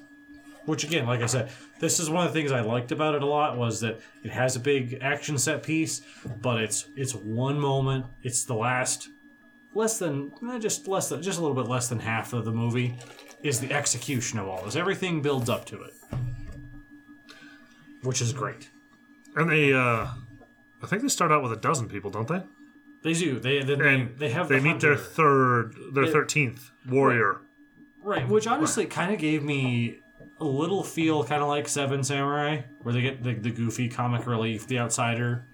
Which again, like I said, this is one of the things I liked about it a lot was that it has a big action set piece, but it's it's one moment. It's the last less than eh, just less than just a little bit less than half of the movie is the execution of all this. Everything builds up to it. Which is great. And they, uh, I think they start out with a dozen people, don't they? They do. They then they, And they have they the meet their third, their thirteenth warrior. Right, which honestly kind of gave me a little feel kind of like Seven Samurai, where they get the, the goofy comic relief, the outsider.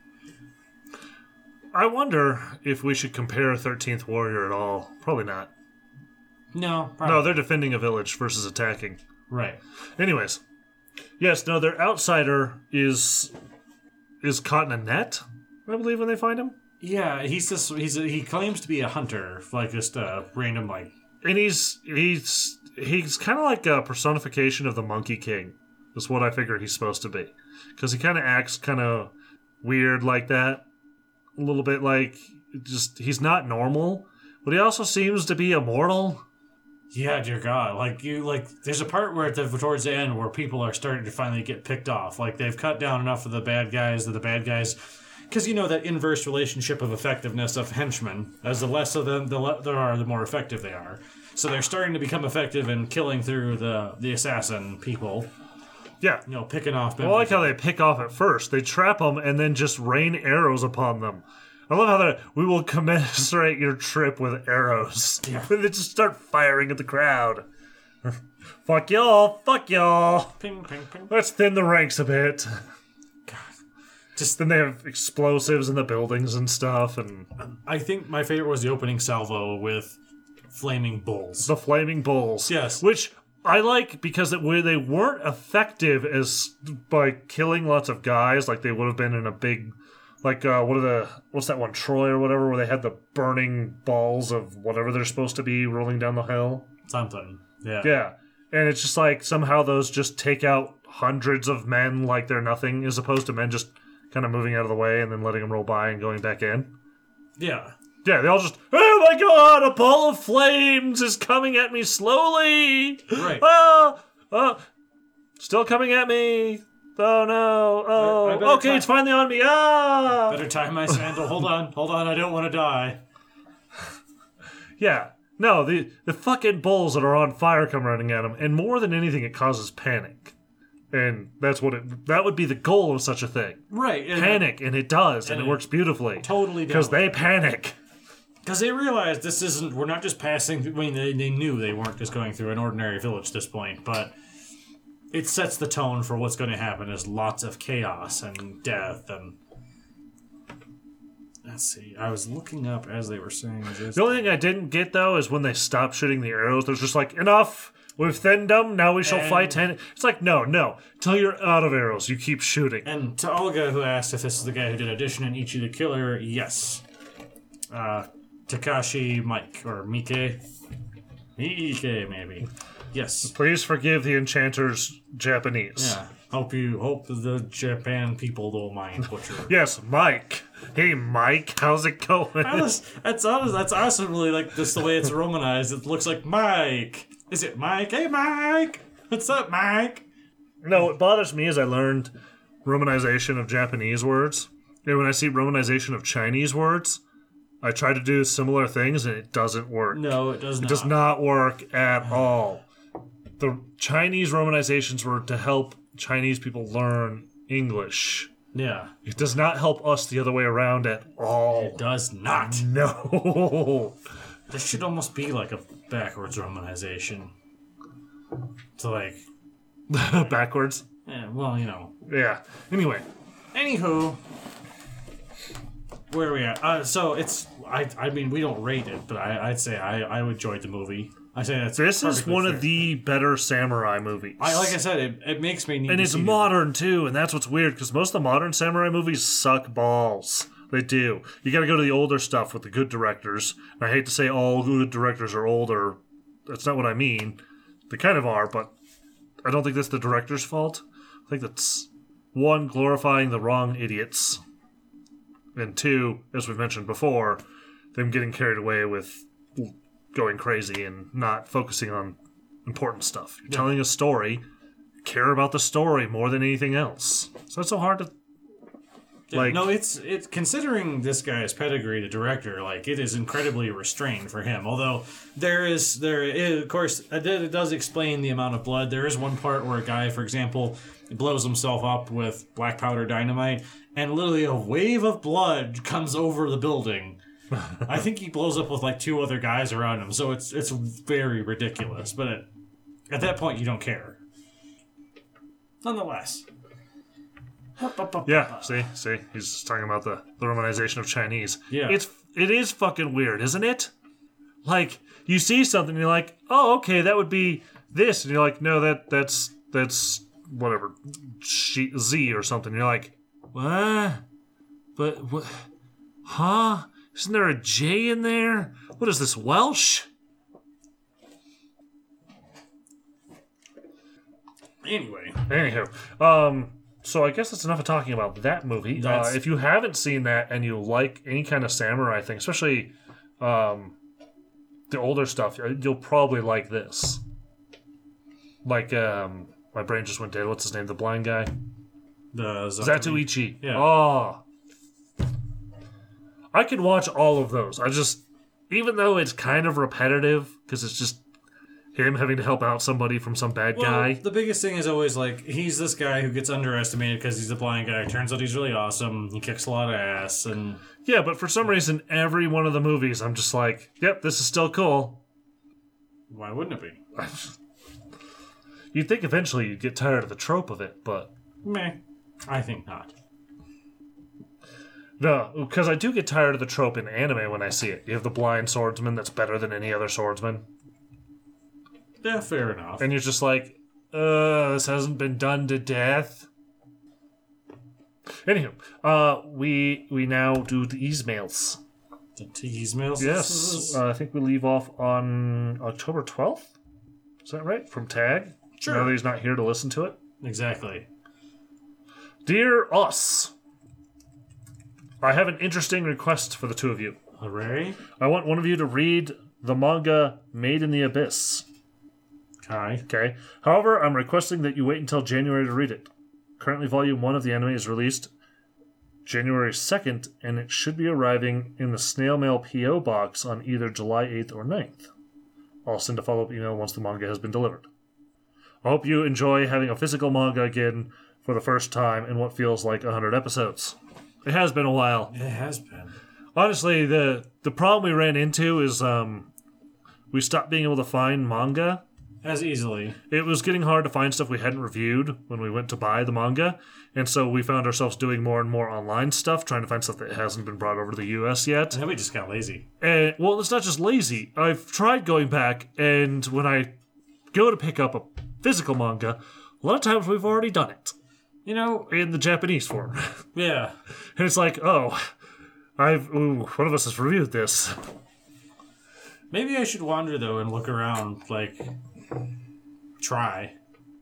I wonder if we should compare Thirteenth Warrior at all. Probably not. No, No, they're defending a village versus attacking. right. Anyways, yes, no, their outsider is is caught in a net. I believe when they find him, Yeah, he's just he's a, he claims to be a hunter, like just a random like and he's he's he's kind of like a personification of the Monkey King. Is what I figure he's supposed to be, because he kind of acts kind of weird like that, a little bit like just he's not normal, but he also seems to be immortal. Yeah, dear God, like you like there's a part where at the towards the end where people are starting to finally get picked off, like they've cut down enough of the bad guys that the bad guys. Because you know that inverse relationship of effectiveness of henchmen. As the less of them the le- there are, the more effective they are. So they're starting to become effective in killing through the the assassin people. Yeah, You know, picking off. I like how they pick off at first. They trap them and then just rain arrows upon them. I love how they we will commensurate your trip with arrows. Yeah. (laughs) They just start firing at the crowd. (laughs) fuck y'all, fuck y'all. ping, ping, ping. Let's thin the ranks a bit. Just Then they have explosives in the buildings and stuff, and um, I think my favorite was the opening salvo with flaming bulls. the flaming bulls. Yes. which I like because it, where they weren't effective as by killing lots of guys like they would have been in a big, like uh, what are the what's that one Troy or whatever where they had the burning balls of whatever they're supposed to be rolling down the hill. Something. Yeah. Yeah, and it's just like somehow those just take out hundreds of men like they're nothing, as opposed to men just kind of moving out of the way and then letting them roll by and going back in. Yeah. Yeah, they all just, oh my god, a ball of flames is coming at me slowly. Right. Oh, oh, still coming at me. Oh no. I- I Oh, okay, it's finally on me. Ah. Better tie my sandal. hold on. Hold on. I don't want to die. Yeah. No, the the fucking bulls that are on fire come running at them, and more than anything, it causes panic. And that's what it. That would be the goal of such a thing. Right. and- Panic, and it does, and, And it it works beautifully. Totally because they panic. Because they realize this isn't, we're not just passing, I mean, they, they knew they weren't just going through an ordinary village at this point, but it sets the tone for what's going to happen as lots of chaos and death and. Let's see. I was looking up as they were saying this. The only thing I didn't get though is when they stopped shooting the arrows. There's just like enough. We've thinned them. Now we shall And- fight. Ten. It's like no, no. Till you're out of arrows, you keep shooting. And to Olga, who asked if this is the guy who did Audition and Ichi the Killer, yes. Uh, Takashi Mike, or Mike. Mike, maybe. Yes. Please forgive the enchanter's Japanese. Yeah. Hope you hope the Japan people don't mind butcher. Yes, Mike. Hey, Mike. How's it going? That's that's honest, that's awesomely like just the way it's romanized. It looks like Mike. Is it Mike? Hey Mike! What's up, Mike? no, what bothers me is I learned romanization of Japanese words, and when I see romanization of Chinese words, I try to do similar things, and it doesn't work. No, it does not. It does not work at all. The Chinese romanizations were to help Chinese people learn English. Yeah. It does not help us the other way around at all. It does not. No. (laughs) This should almost be like a backwards romanization. To like (laughs) Backwards. Yeah, well, you know. Yeah. Anyway, Anywho, where are we at? Uh, so it's I. I mean, we don't rate it, but I, I'd say I. I enjoyed the movie. I say that's this is one fair. of the better samurai movies. I like I said, it, it makes me need. and it's see it. modern too, and that's what's weird because most of the modern samurai movies suck balls. They do. You got to go to the older stuff with the good directors. And I hate to say all good directors are older. That's not what I mean. They kind of are, but I don't think that's the director's fault. I think that's one glorifying the wrong idiots, and two, as we've mentioned before, them getting carried away with going crazy and not focusing on important stuff. You're telling a story care about the story more than anything else. So it's so hard to like no, it's it's considering this guy's pedigree, the director, like it is incredibly restrained for him. Although there is there is, of course uh, it does explain the amount of blood. There is one part where a guy, for example, blows himself up with black powder dynamite, and literally a wave of blood comes over the building. (laughs) I think he blows up with like two other guys around him, so it's it's very ridiculous. But at, at that point, you don't care. Nonetheless. Yeah, see, see, he's talking about the, the Romanization of Chinese. Yeah. It's it is fucking weird, isn't it? Like you see something, and you're like, oh, okay, that would be this, and you're like, no, that that's that's whatever, She- Z or something. You're like, what? But what? Huh? Isn't there a J in there? What is this Welsh? Anyway, Anywho, um, so I guess that's enough of talking about that movie. Uh, That's- if you haven't seen that and you like any kind of samurai thing, especially um, the older stuff, uh, you'll probably like this. Like, um, my brain just went dead. What's his name? The blind guy? the Zatoichi. Yeah. Oh. I could watch all of those. I just, even though it's kind of repetitive, because it's just him having to help out somebody from some bad Well, guy. The biggest thing is always like he's this guy who gets underestimated because he's a blind guy. Turns out he's really awesome. He kicks a lot of ass, and Yeah, but for some reason, every one of the movies, I'm just like, yep, this is still cool. why wouldn't it be? (laughs) You'd think eventually you'd get tired of the trope of it, but Meh. I think not. No, because I do get tired of the trope in anime when I see it. You have the blind swordsman that's better than any other swordsman, Yeah, fair enough. and you're just like, uh, this hasn't been done to death. Anywho, uh, we we now do the emails. The tease mails. Yes, uh, I think we leave off on October 12th. Is that right? From Tag. Sure. Now that he's not here to listen to it. exactly. Dear us, I have an interesting request for the two of you. Hooray! I want one of you to read the manga Made in the Abyss. Kai. Okay. However, I'm requesting that you wait until January to read it. Currently, Volume 1 of the anime is released January 2nd, and it should be arriving in the snail mail P.O. box on either July 8th or 9th. I'll send a follow up email once the manga has been delivered. I hope you enjoy having a physical manga again for the first time in what feels like 100 episodes. It has been a while It has been. honestly the the problem we ran into is um we stopped being able to find manga As easily. it was getting hard to find stuff we hadn't reviewed when we went to buy the manga and so we found ourselves doing more and more online stuff trying to find stuff that hasn't been brought over to the us yet And then we just got lazy. and well it's not just lazy i've tried going back and when i go to pick up a physical manga a lot of times we've already done it You know, in the japanese form (laughs) yeah. and it's like oh i've ooh, one of us has reviewed this Maybe I should wander though and look around. Like, try.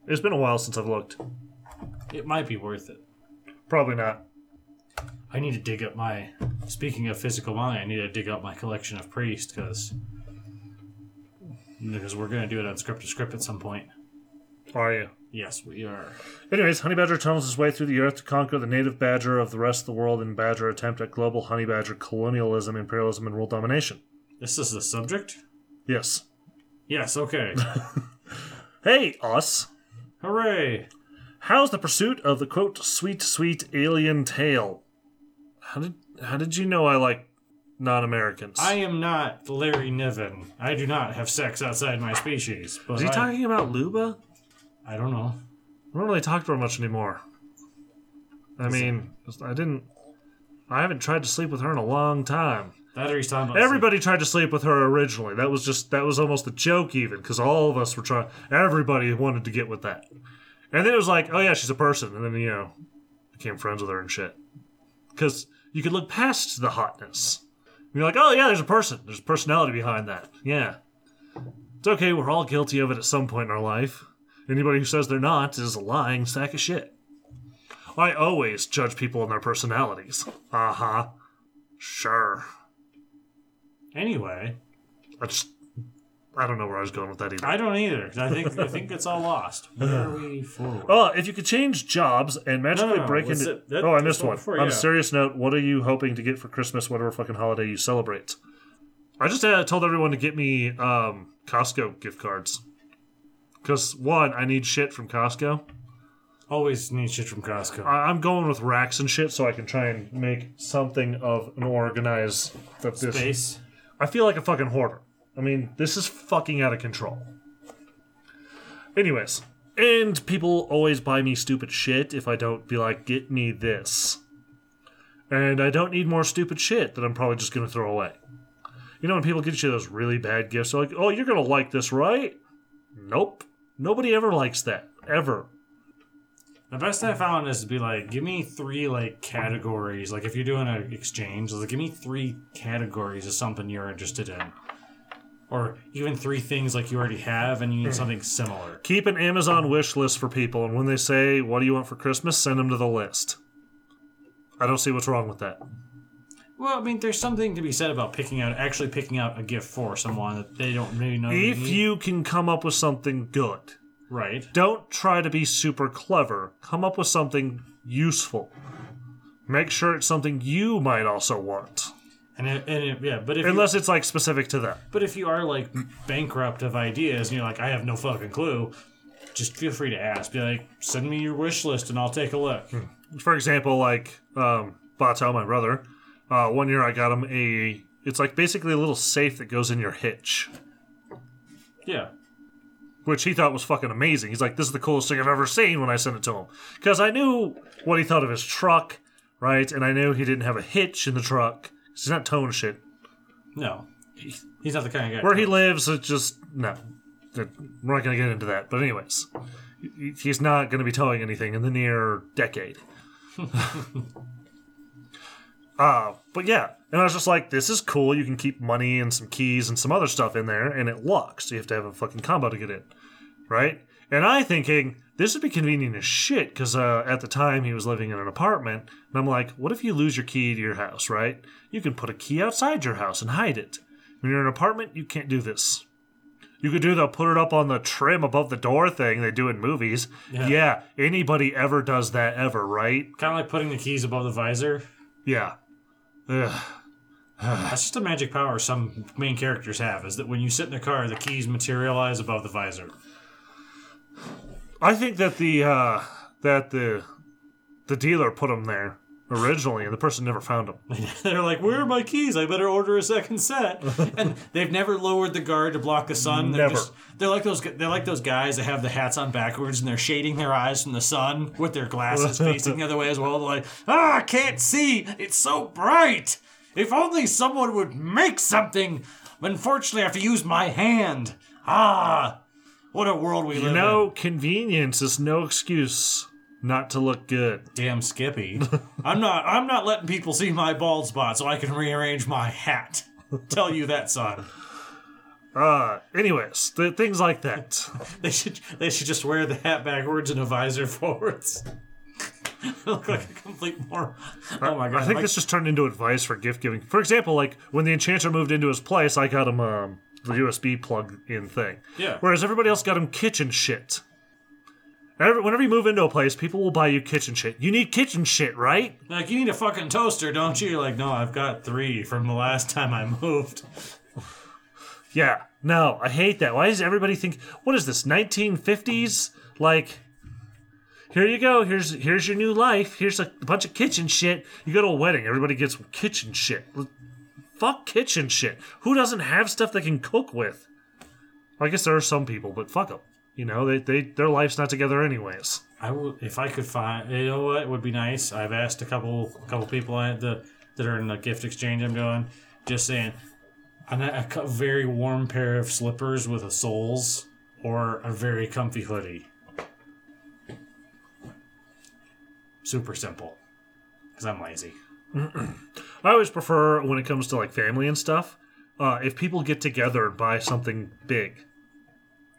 it's been a while since i've looked It might be worth it. probably not I need to dig up my. Speaking of physical money, I need to dig up my collection of Priest because because we're gonna do it on script to script at some point. Are you? Yes, we are. Anyways, honey badger tunnels his way through the earth to conquer the native badger of the rest of the world in badger attempt at global honey badger colonialism, imperialism, and world domination. This is the subject. Yes. Yes. Okay. (laughs) Hey, us. Hooray! How's the pursuit of the quote sweet sweet alien tale? How did how did you know I like non-Americans? I am not Larry Niven. I do not have sex outside my species. But Is he I, talking about Luba? I don't know. I don't really talk to her much anymore. I mean, I didn't. I haven't tried to sleep with her in a long time. That or he's talking about Everybody tried to sleep with her originally. That was just that was almost a joke, even because all of us were trying. Everybody wanted to get with that, and then it was like, oh yeah, she's a person, and then you know, became friends with her and shit. Because you could look past the hotness. You're like, oh yeah, there's a person. There's personality behind that. Yeah, it's okay. We're all guilty of it at some point in our life. Anybody who says they're not is a lying sack of shit. I always judge people on their personalities. Uh huh. Sure. Anyway, I just I don't know where I was going with that either. I don't either. I think I think it's all lost. Where are we forward? Oh, if you could change jobs and magically No, no, no, break into it- that- oh, I missed one one. before, On yeah. a serious note, what are you hoping to get for Christmas, whatever fucking holiday you celebrate? I just uh, told everyone to get me um, Costco gift cards because one, I need shit from Costco. Always need shit from Costco. I- I'm going with racks and shit so I can try and make something of an organized that this. Space. I feel like a fucking hoarder. I mean, this is fucking out of control. Anyways, and people always buy me stupid shit if I don't be like, get me this. And I don't need more stupid shit that I'm probably just gonna throw away. You know, when people get you those really bad gifts, they're like, oh, you're gonna like this, right? Nope. Nobody ever likes that. Ever. The best I found is to be like, give me three like categories. Like if you're doing an exchange, like give me three categories of something you're interested in, or even three things like you already have and you need hmm. something similar. Keep an Amazon wish list for people, and when they say, what do you want for Christmas, send them to the list. I don't see what's wrong with that. Well, I mean, there's something to be said about picking out, actually picking out a gift for someone that they don't really know. If need. you can come up with something good, right, don't try to be super clever. Come up with something useful. Make sure it's something you might also want. and it, and it, yeah, but if you, Unless it's like specific to them. but if you are like bankrupt of ideas and you're like, I have no fucking clue, just feel free to ask. Be like, send me your wish list and I'll take a look. For example, like um, Bato, my brother, uh, one year I got him a. It's like basically a little safe that goes in your hitch, Yeah. which he thought was fucking amazing. He's like, "This is the coolest thing I've ever seen." When I sent it to him, because I knew what he thought of his truck, right? And I knew he didn't have a hitch in the truck. He's not towing shit. No, he- he's not the kind of guy. Where he lives, it's just no. We're not going to get into that. But anyways, he- he's not going to be towing anything in the near decade. (laughs) uh, but yeah, and I was just like, this is cool. You can keep money and some keys and some other stuff in there, and it locks. So you have to have a fucking combo to get in, right? And I thinking this would be convenient as shit because uh, at the time he was living in an apartment, and I'm like, what if you lose your key to your house, right? You can put a key outside your house and hide it. When you're in an apartment, you can't do this. You could do the put it up on the trim above the door thing they do in movies. Yeah. Yeah, anybody ever does that ever, right? kind of like putting the keys above the visor. Yeah. (sighs) That's just a magic power some main characters have. Is that when you sit in a car, the keys materialize above the visor. I think that the uh, that the the dealer put them there originally, and the person never found them. (laughs) They're like, "Where are my keys? I better order a second set." (laughs) and they've never lowered the guard to block the sun. They're Never. Just, they're like those. They're like those guys that have the hats on backwards and they're shading their eyes from the sun with their glasses (laughs) facing the other way as well. They're like, "Ah, I can't see. It's so bright. If only someone would make something. Unfortunately, I have to use my hand. Ah, what a world we live You in." know, convenience is no excuse not to look good. Damn Skippy. (laughs) I'm not I'm not letting people see my bald spot so I can rearrange my hat. Tell you that, son. Uh, anyways, th- things like that. (laughs) They should they should just wear the hat backwards and a visor forwards. (laughs) Look like a complete moron. Oh my god. I think like- this just turned into advice for gift giving. For example, like when the enchanter moved into his place, I got him um, the USB plug in thing. Yeah. Whereas everybody else got him kitchen shit. Every, whenever you move into a place, people will buy you kitchen shit. You need kitchen shit, right? like you need a fucking toaster, don't you? You're like, no, I've got three from the last time I moved. Yeah. No, I hate that. Why does everybody think what is this, 1950s? Like here you go. Here's here's your new life. Here's a bunch of kitchen shit. You go to a wedding, everybody gets kitchen shit. Fuck kitchen shit. Who doesn't have stuff they can cook with? I guess there are some people, but fuck them. You know, they, they their life's not together anyways. I would if I could find. You know what? It would be nice. I've asked a couple a couple people I, the, that are in the gift exchange I'm doing, just saying, a, a very warm pair of slippers with a soles or a very comfy hoodie. Super simple, because I'm lazy. (clears throat) I always prefer when it comes to like family and stuff, uh, if people get together and buy something big.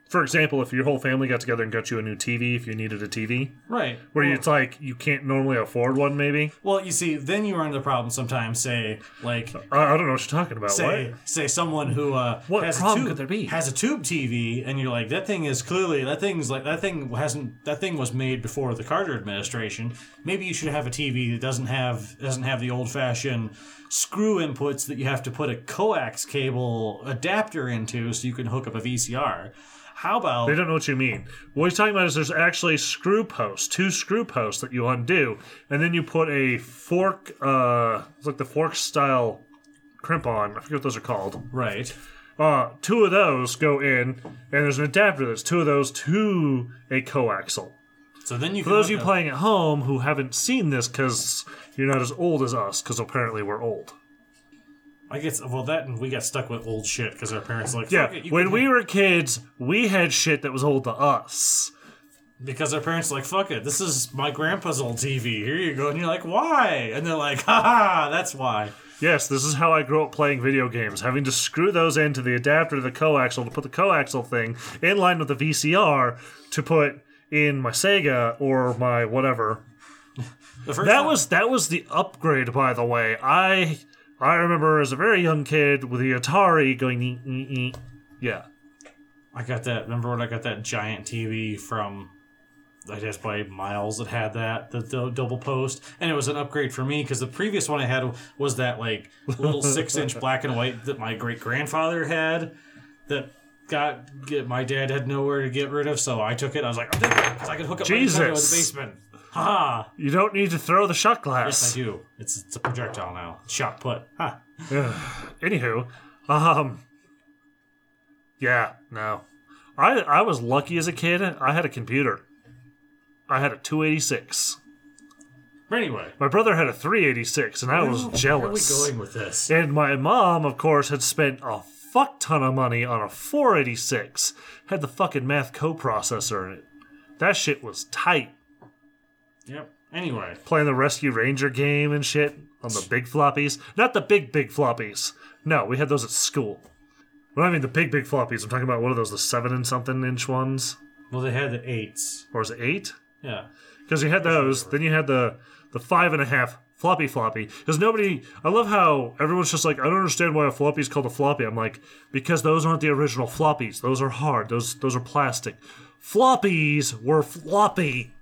For example, if your whole family got together and got you a new TV, if you needed a TV, Right. where Well- it's like you can't normally afford one, maybe. Well, you see, then you run into the problem sometimes. Say, like, I, I don't know what you're talking about. say, what? say someone who uh, What has problem a tube, could there be? has a tube TV, and you're like, that thing is clearly that thing's like that thing hasn't that thing was made before the Carter administration. Maybe you should have a TV that doesn't have doesn't have the old fashioned screw inputs that you have to put a coax cable adapter into so you can hook up a VCR. How about They don't know what you mean. What he's talking about is there's actually screw posts, two screw posts that you undo, and then you put a fork, uh, it's like the fork style crimp on. I forget what those are called. right? Uh, two of those go in, and there's an adapter that's two of those to a coaxial. So then you For those of you playing at home who haven't seen this because you're not as old as us, because apparently we're old. I guess well that and we got stuck with old shit because our parents like Yeah, "Fuck it, when we were kids, we had shit that was old to us. because our parents are like fuck it this is my grandpa's old tv here you go and you're like why and they're like haha that's why Yes, this is how I grew up playing video games, having to screw those into the adapter to the coaxial to put the coaxial thing in line with the VCR to put in my Sega or my whatever. (laughs) That time- was that was the upgrade, by the way. I I remember as a very young kid with the Atari going ee, ee, ee. yeah. i got that remember when i got that giant tv from i guess by miles that had that the, the double post and it was an upgrade for me because the previous one i had was that like little (laughs) six inch black and white that my great grandfather had that got get my dad had nowhere to get rid of so i took it i was like because i could hook up my Nintendo in the Jesus. basement haha You don't need to throw the shot Yes, glass. I do. It's it's a projectile now. Shot put. Ha. (sighs) Anywho, um, yeah, no, I I was lucky as a kid. I had a computer. I had a 286. Anyway, My brother had a 386, and I was jealous. where are we going with this? And my mom, of course, had spent a fuck ton of money on a 486. Had the fucking math coprocessor in it. That shit was tight. Yep. Anyway, Playing the Rescue Ranger game and shit on the big floppies. Not the big, big floppies. No, we had those at school. When I mean the big, big floppies, I'm talking about one of those, the seven and something inch ones? well, they had the eights. Or is it eight? Yeah. Because you had those, then you had the the five and a half floppy floppy. Because nobody, I love how everyone's just like, I don't understand why a floppy is called a floppy. I'm like, because those aren't the original floppies. Those are hard. Those those are plastic. Floppies were floppy.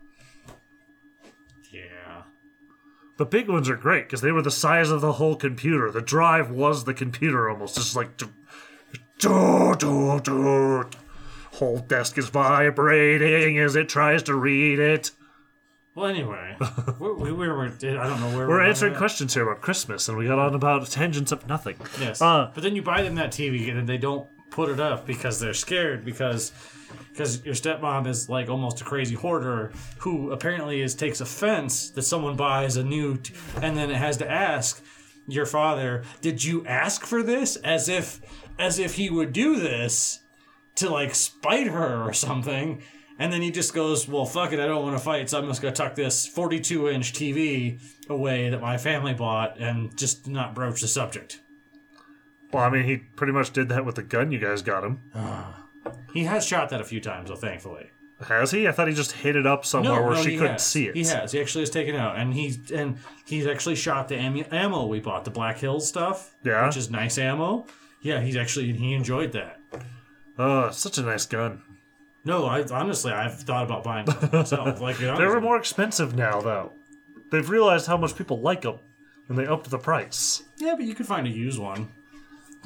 The big ones are great because they were the size of the whole computer. The drive was the computer almost, just like. do, do, do, do. Whole desk is vibrating as it tries to read it. Well, anyway, (laughs) we, we, we were. I don't know where We're at. answering questions here about Christmas, and we got on about tangents of nothing. Yes. Uh, but then you buy them that TV and then they don't put it up because they're scared because because your stepmom is like almost a crazy hoarder who apparently is takes offense that someone buys a new t- and then it has to ask your father, "Did you ask for this?" as if as if he would do this to like spite her or something. And then he just goes, Well, fuck it, I don't want to fight, so I'm just going to tuck this 42 inch TV away that my family bought and just not broach the subject. Well, I mean, he pretty much did that with the gun you guys got him. He has shot that a few times, though, thankfully. Has he? I thought he just hid it up somewhere where she he couldn't has. see it. He has. He actually has taken it out, and he's and he's actually shot the ammo, ammo we bought, the Black Hills stuff. Yeah? which is nice ammo. Yeah, he's actually he enjoyed that. Oh, such a nice gun. No, I honestly I've thought about buying one myself. Like you (laughs) know, They were more expensive now, though. They've realized how much people like them, and they upped the price. Yeah, but you could find a used one.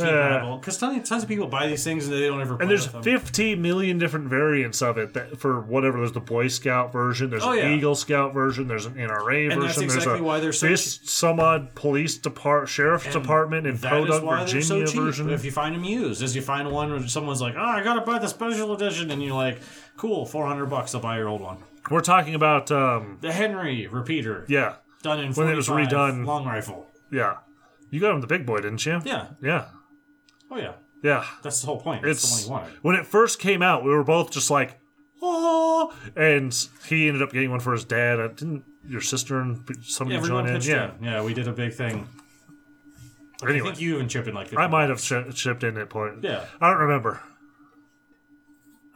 Compatible. Because tons, tons of people buy these things and they don't ever. And there's with them. 50 million different variants of it that, for whatever. There's the Boy Scout version, there's Oh, an yeah. Eagle Scout version, there's an NRA version, And that's there's exactly a why they're so this some odd police depart sheriff's And department in Podunk, Virginia so version. If you find them used, as you find one where someone's like, "Oh, I gotta buy the special edition," and you're like, "Cool, four hundred bucks, I'll buy your old one." We're talking about um, The Henry repeater, yeah, done in When it was redone. long rifle. yeah. You got him the big boy, didn't you? Yeah. Yeah. Oh yeah. Yeah. That's the whole point. That's It's the one you wanted. when it first came out, we were both just like, oh, and he ended up getting one for his dad. Uh, Didn't your sister and somebody Everyone join in? Yeah. in. Yeah, we did a big thing. I Anyway, think you even chipped in like 50 I might have sh- shipped in at point. Yeah. I don't remember.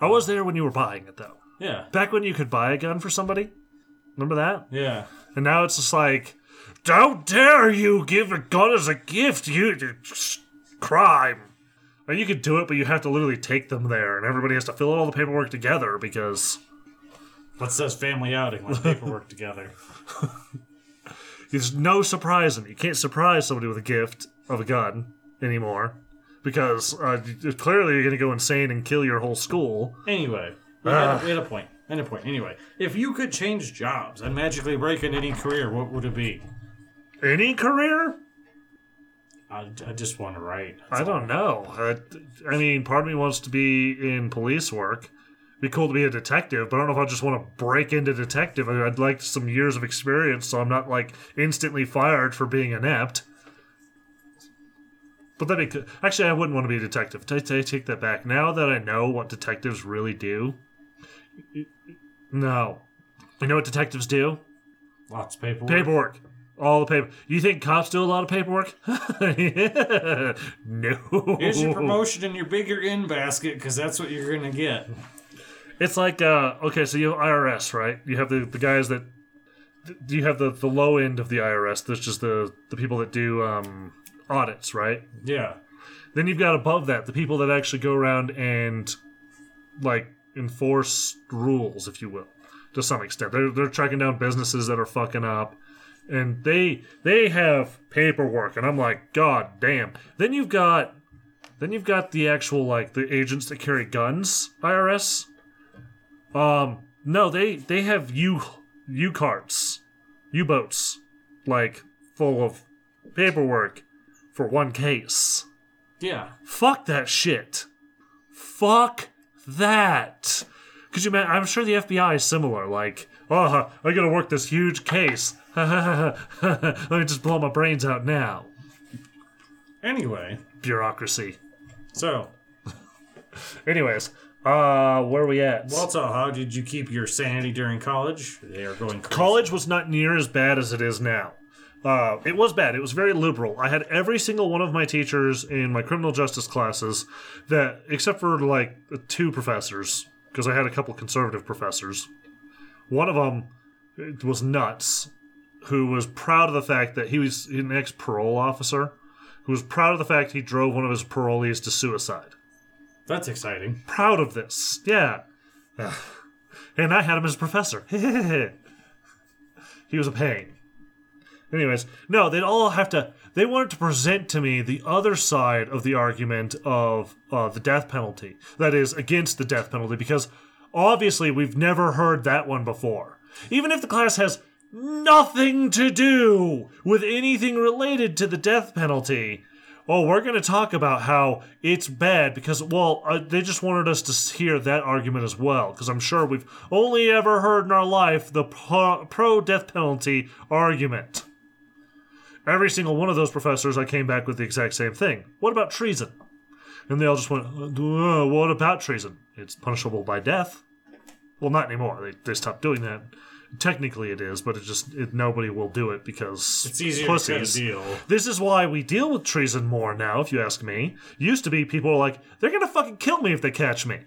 I was there when you were buying it though. Yeah. Back when you could buy a gun for somebody. Remember that? Yeah. And now it's just like, how dare you give a gun as a gift? You crime. And you could do it, but you have to literally take them there, and everybody has to fill out all the paperwork together because What says family outing when paperwork together? (laughs) there's no surprising. You can't surprise somebody with a gift of a gun anymore because uh, clearly you're going to go insane and kill your whole school. Anyway, we had, a, we had a point. And a point. Anyway, if you could change jobs and magically break in any career, what would it be? Any career? I, I just want to write. I don't know. I, I mean, part of me wants to be in police work. Be cool to be a detective, but I don't know if I just want to break into detective. I- I'd like some years of experience, so I'm not like instantly fired for being inept. But that'd be. Actually, I wouldn't want to be a detective. I, I take that back. Now that I know what detectives really do, no. You know what detectives do? Lots of paperwork. Paperwork. All the paper. You think cops do a lot of paperwork? (laughs) no. Here's your promotion and your bigger in basket because that's what you're going to get. It's like uh okay, so you have IRS, right? You have the, the guys that you have the, the low end of the IRS. There's just the the people that do um audits, right? Yeah. Then you've got above that the people that actually go around and like enforce rules, if you will, to some extent. They're they're tracking down businesses that are fucking up. And they they have paperwork, and I'm like, God damn. Then you've got then you've got the actual like the agents that carry guns, IRS. Um, no, they they have U U carts, U boats, like full of paperwork for one case. Yeah. Fuck that shit. Fuck that. Cause you man, I'm sure the FBI is similar. Like, oh, I gotta work this huge case. (laughs) Let me just blow my brains out now. Anyway, Bureaucracy. so, (laughs) Anyways, uh, where are we at? Walter, how did you keep your sanity during college? They are going crazy. college was not near as bad as it is now. Uh, it was bad. It was very liberal. I had every single one of my teachers in my criminal justice classes that, except for like two professors, because I had a couple conservative professors. One of them was nuts, who was proud of the fact that he was an ex parole officer, who was proud of the fact he drove one of his parolees to suicide That's exciting. proud of this. Yeah. (sighs) And I had him as a professor. (laughs) he was a pain. Anyways, no, they'd all have to. They wanted to present to me the other side of the argument of uh, the death penalty. That is, against the death penalty, because obviously we've never heard that one before. Even if the class has nothing to do with anything related to the death penalty, oh, we're going to talk about how it's bad because, well, uh, they just wanted us to hear that argument as well. Because I'm sure we've only ever heard in our life the pro death penalty argument. Every single one of those professors, I came back with the exact same thing. What about treason? And they all just went, uh, what about treason? It's punishable by death. Well, not anymore. They, they stopped doing that. Technically, it is, but it just it, nobody will do it because It's easier pussies. to deal. This is why we deal with treason more now, if you ask me. Used to be people were like, they're gonna fucking kill me if they catch me.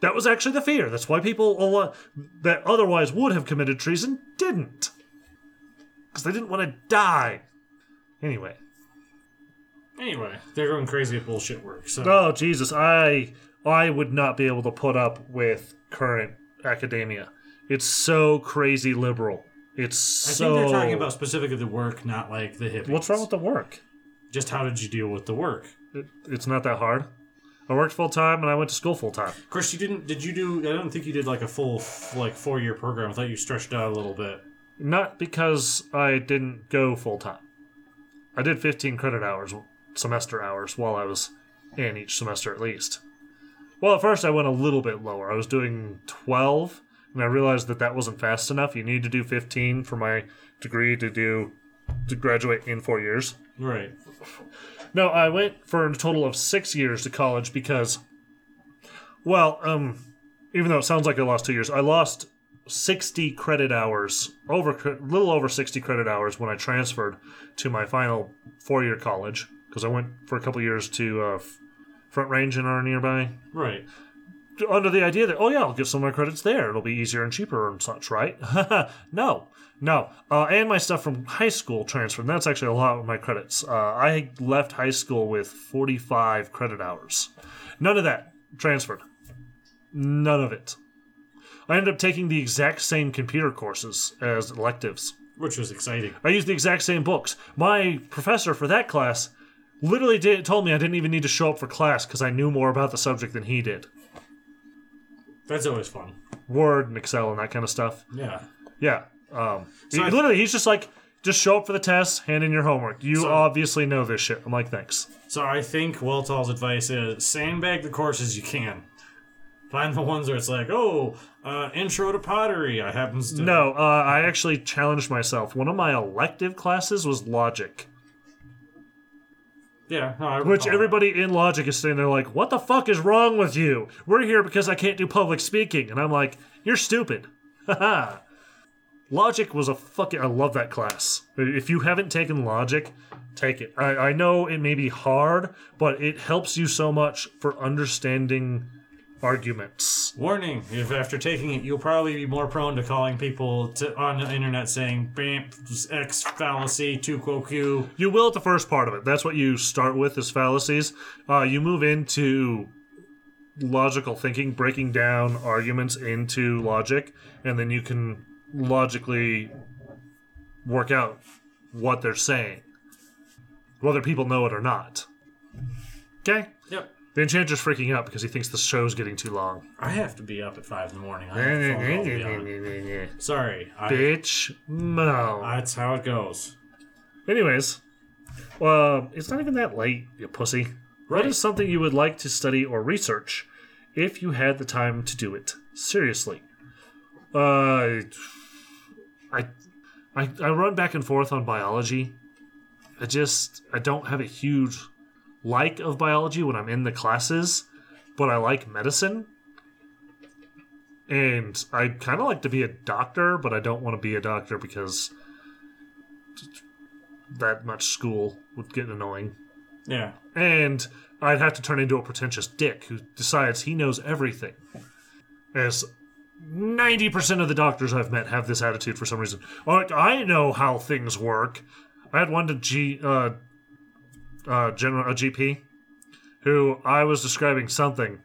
That was actually the fear. That's why people lot, uh, that otherwise would have committed treason didn't. Because they didn't want to die. Anyway. Anyway, they're going crazy at bullshit work. So, Oh Jesus, I I would not be able to put up with current academia. It's so crazy liberal. It's so. I so think they're talking about specifically the work, not like the hippies. What's wrong with the work? Just how did you deal with the work? It, it's not that hard. I worked full time and I went to school full time. Chris, you didn't. Did you do? I don't think you did like a full like four year program. I thought you stretched out a little bit. Not because I didn't go full time. I did 15 credit hours, semester hours, while I was in each semester at least. Well, at first I went a little bit lower. I was doing 12, and I realized that that wasn't fast enough. You need to do 15 for my degree to do to graduate in four years. Right. No, I went for a total of six years to college because, well, um, even though it sounds like I lost two years, I lost 60 credit hours, over a little over 60 credit hours when I transferred to my final four year college because I went for a couple years to uh, Front Range in our nearby Right. Under the idea that oh yeah, I'll get some of my credits there. It'll be easier and cheaper and such, right? (laughs) no, no. Uh, and my stuff from high school transferred. And that's actually a lot of my credits. Uh, I left high school with forty-five credit hours. None of that transferred. None of it. I ended up taking the exact same computer courses as electives. Which was exciting. I used the exact same books. My professor for that class literally did, told me I didn't even need to show up for class because I knew more about the subject than he did. That's always fun. Word and Excel and that kind of stuff. Yeah. Yeah. Um, So he- I- literally, he's just like, just show up for the test, hand in your homework. You So- obviously know this shit. I'm like, thanks. So I think Weltall's advice is sandbag the courses you can. Find the ones where it's like, oh, uh, intro to pottery. I happens to No, uh, I actually challenged myself. One of my elective classes was logic, Yeah, no, which everybody in logic is sitting there like, what the fuck is wrong with you? We're here because I can't do public speaking. And I'm like, you're stupid. (laughs) Logic was a fucking. I love that class. If you haven't taken logic, take it. I, I know it may be hard, but it helps you so much for understanding arguments. Warning: If after taking it, you'll probably be more prone to calling people to, on the internet saying "bam, X fallacy, tu quoque." You will at the first part of it. That's what you start with is fallacies. Uh, you move into logical thinking, breaking down arguments into logic, and then you can logically work out what they're saying, whether people know it or not. Okay? Yep. The enchanter's freaking out because he thinks the show's getting too long. I have to be up at five in the morning. I have a phone call to be on. Bitch, (laughs) Sorry, I, no. that's how it goes. Anyways, well, it's not even that late, you pussy. What Right. is something you would like to study or research if you had the time to do it? Seriously. Uh, I, I, I run back and forth on biology. I just, I don't have a huge like of biology when I'm in the classes, but I like medicine. And I kind of like to be a doctor, but I don't want to be a doctor because that much school would get annoying. Yeah. And I'd have to turn into a pretentious dick who decides he knows everything. As 90% of the doctors I've met have this attitude for some reason. Like, I know how things work. I had one to G, uh, uh, general, a GP who I was describing something.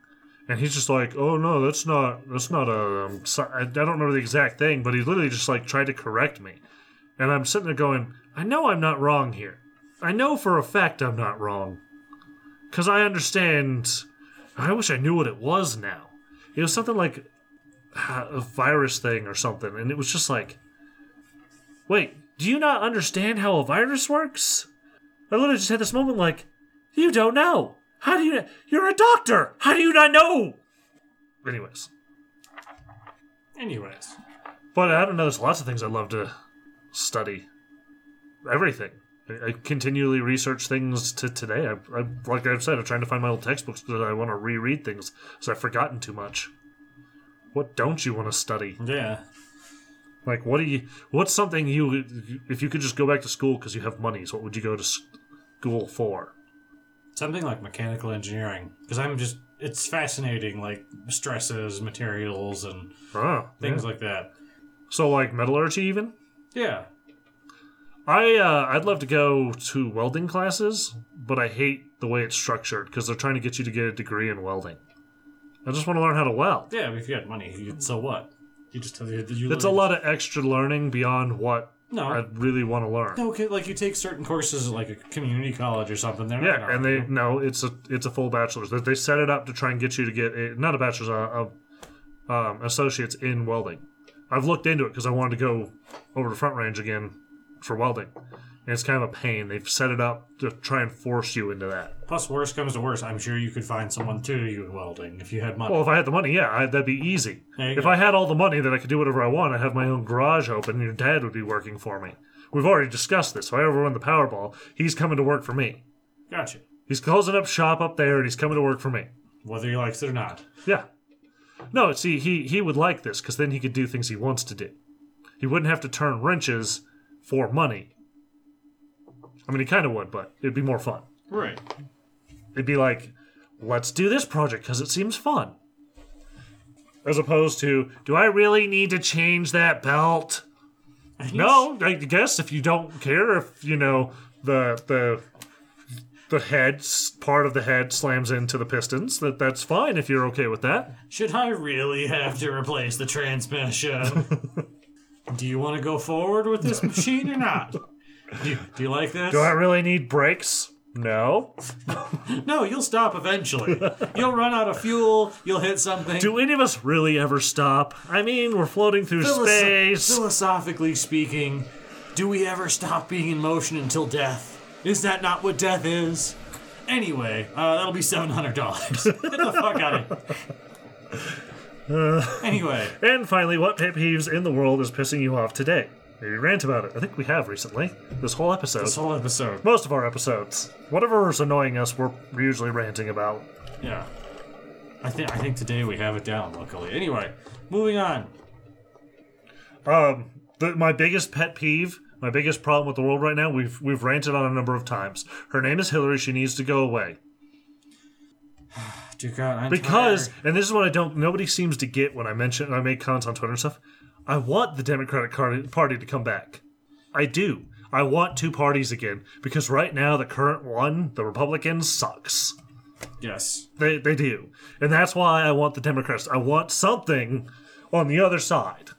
And he's just like, "Oh no, that's not that's not a um, I don't remember the exact thing, but he literally just like tried to correct me." And I'm sitting there going, "I know I'm not wrong here. I know for a fact I'm not wrong. Because I understand. I wish I knew what it was now. It was something like a virus thing or something. And it was just like, wait, do you not understand how a virus works? I literally just had this moment like, you don't know. How do you. You're a doctor. How do you not know? Anyways. Anyways, But I don't know. There's lots of things I'd love to study. Everything. I, I continually research things to today. I, I, like I've said, I'm trying to find my old textbooks because I want to reread things because I've forgotten too much. What don't you want to study? yeah. Like, what do you? What's something you? If you could just go back to school because you have monies, what would you go to school for? Something like mechanical engineering, because I'm just it's fascinating, like stresses, materials, and Oh, things yeah. like that. so like metallurgy even. Yeah, I uh, I'd love to go to welding classes, but I hate the way it's structured because they're trying to get you to get a degree in welding. I just want to learn how to weld. yeah. If you had money, you, so what? You just you, you It's a lot of extra learning beyond what No. I really want to learn. No, okay, like you take certain courses at like a community college or something. They're not Yeah, gonna and they no, it's a it's a full bachelor's. They, they set it up to try and get you to get a, not a bachelor's, a, a um, associates in welding. I've looked into it because I wanted to go over to Front Range again for welding, and it's kind of a pain. They've set it up to try and force you into that. Plus, worst comes to worst, I'm sure you could find someone to do you in welding if you had money. Well, if I had the money, yeah, I, that'd be easy. If go. I had all the money that I could do whatever I want, I'd have my own garage open, and your dad would be working for me. We've already discussed this. If I ever win the Powerball, he's coming to work for me. gotcha. He's closing up shop up there, and he's coming to work for me. Whether he likes it or not. Yeah. No, see, he he would like this because then he could do things he wants to do. He wouldn't have to turn wrenches for money. I mean, he kind of would, but it'd be more fun. Right. It'd be like, let's do this project because it seems fun. As opposed to, do I really need to change that belt? No, I guess if you don't care if you know the the the head part of the head slams into the pistons, that that's fine if you're okay with that. Should I really have to replace the transmission? (laughs) do you want to go forward with this machine or not? Do you, do you like this? Do I really need brakes? No. (laughs) No, you'll stop eventually. you'll run out of fuel. You'll hit something. Do any of us really ever stop? I mean, we're floating through Philosoph- space. Philosophically speaking, do we ever stop being in motion until death? Is that not what death is? Anyway, uh, that'll be seven hundred dollars. Get the fuck out of here. (laughs) anyway, And finally, what pet peeves in the world is pissing you off today? Maybe rant about it. I think we have recently. This whole episode. this whole episode. Most of our episodes. Whatever is annoying us, we're usually ranting about. Yeah, I think I think today we have it down. Luckily. Anyway, moving on. Um, the, my biggest pet peeve, my biggest problem with the world right now, we've we've ranted on a number of times. Her name is Hillary. She needs to go away. (sighs) Dear God, I'm because tired. and this is what I don't nobody seems to get when I mention I make comments on Twitter and stuff. I want the Democratic Party to come back. I do. I want two parties again because right now the current one, the Republicans, sucks. yes, They they do, and that's why I want the Democrats. I want something on the other side.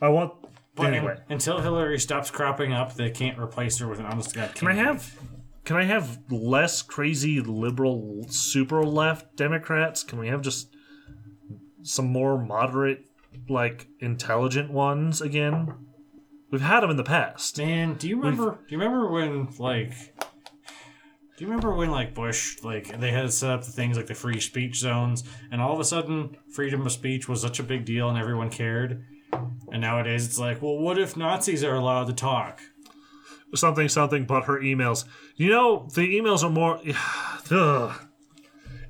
I want but anyway. un- until Hillary stops cropping up, they can't replace her with an honest God. Can I have can I have less crazy liberal super left Democrats? Can we have just some more moderate like intelligent ones again? We've had them in the past. Man, do you remember? Do you remember when like? Do you remember when like Bush like they had set up the things like the free speech zones, and all of a sudden freedom of speech was such a big deal and everyone cared, and nowadays it's like, well, what if Nazis are allowed to talk? Something something but her emails. You know, the emails are more (sighs) Ugh.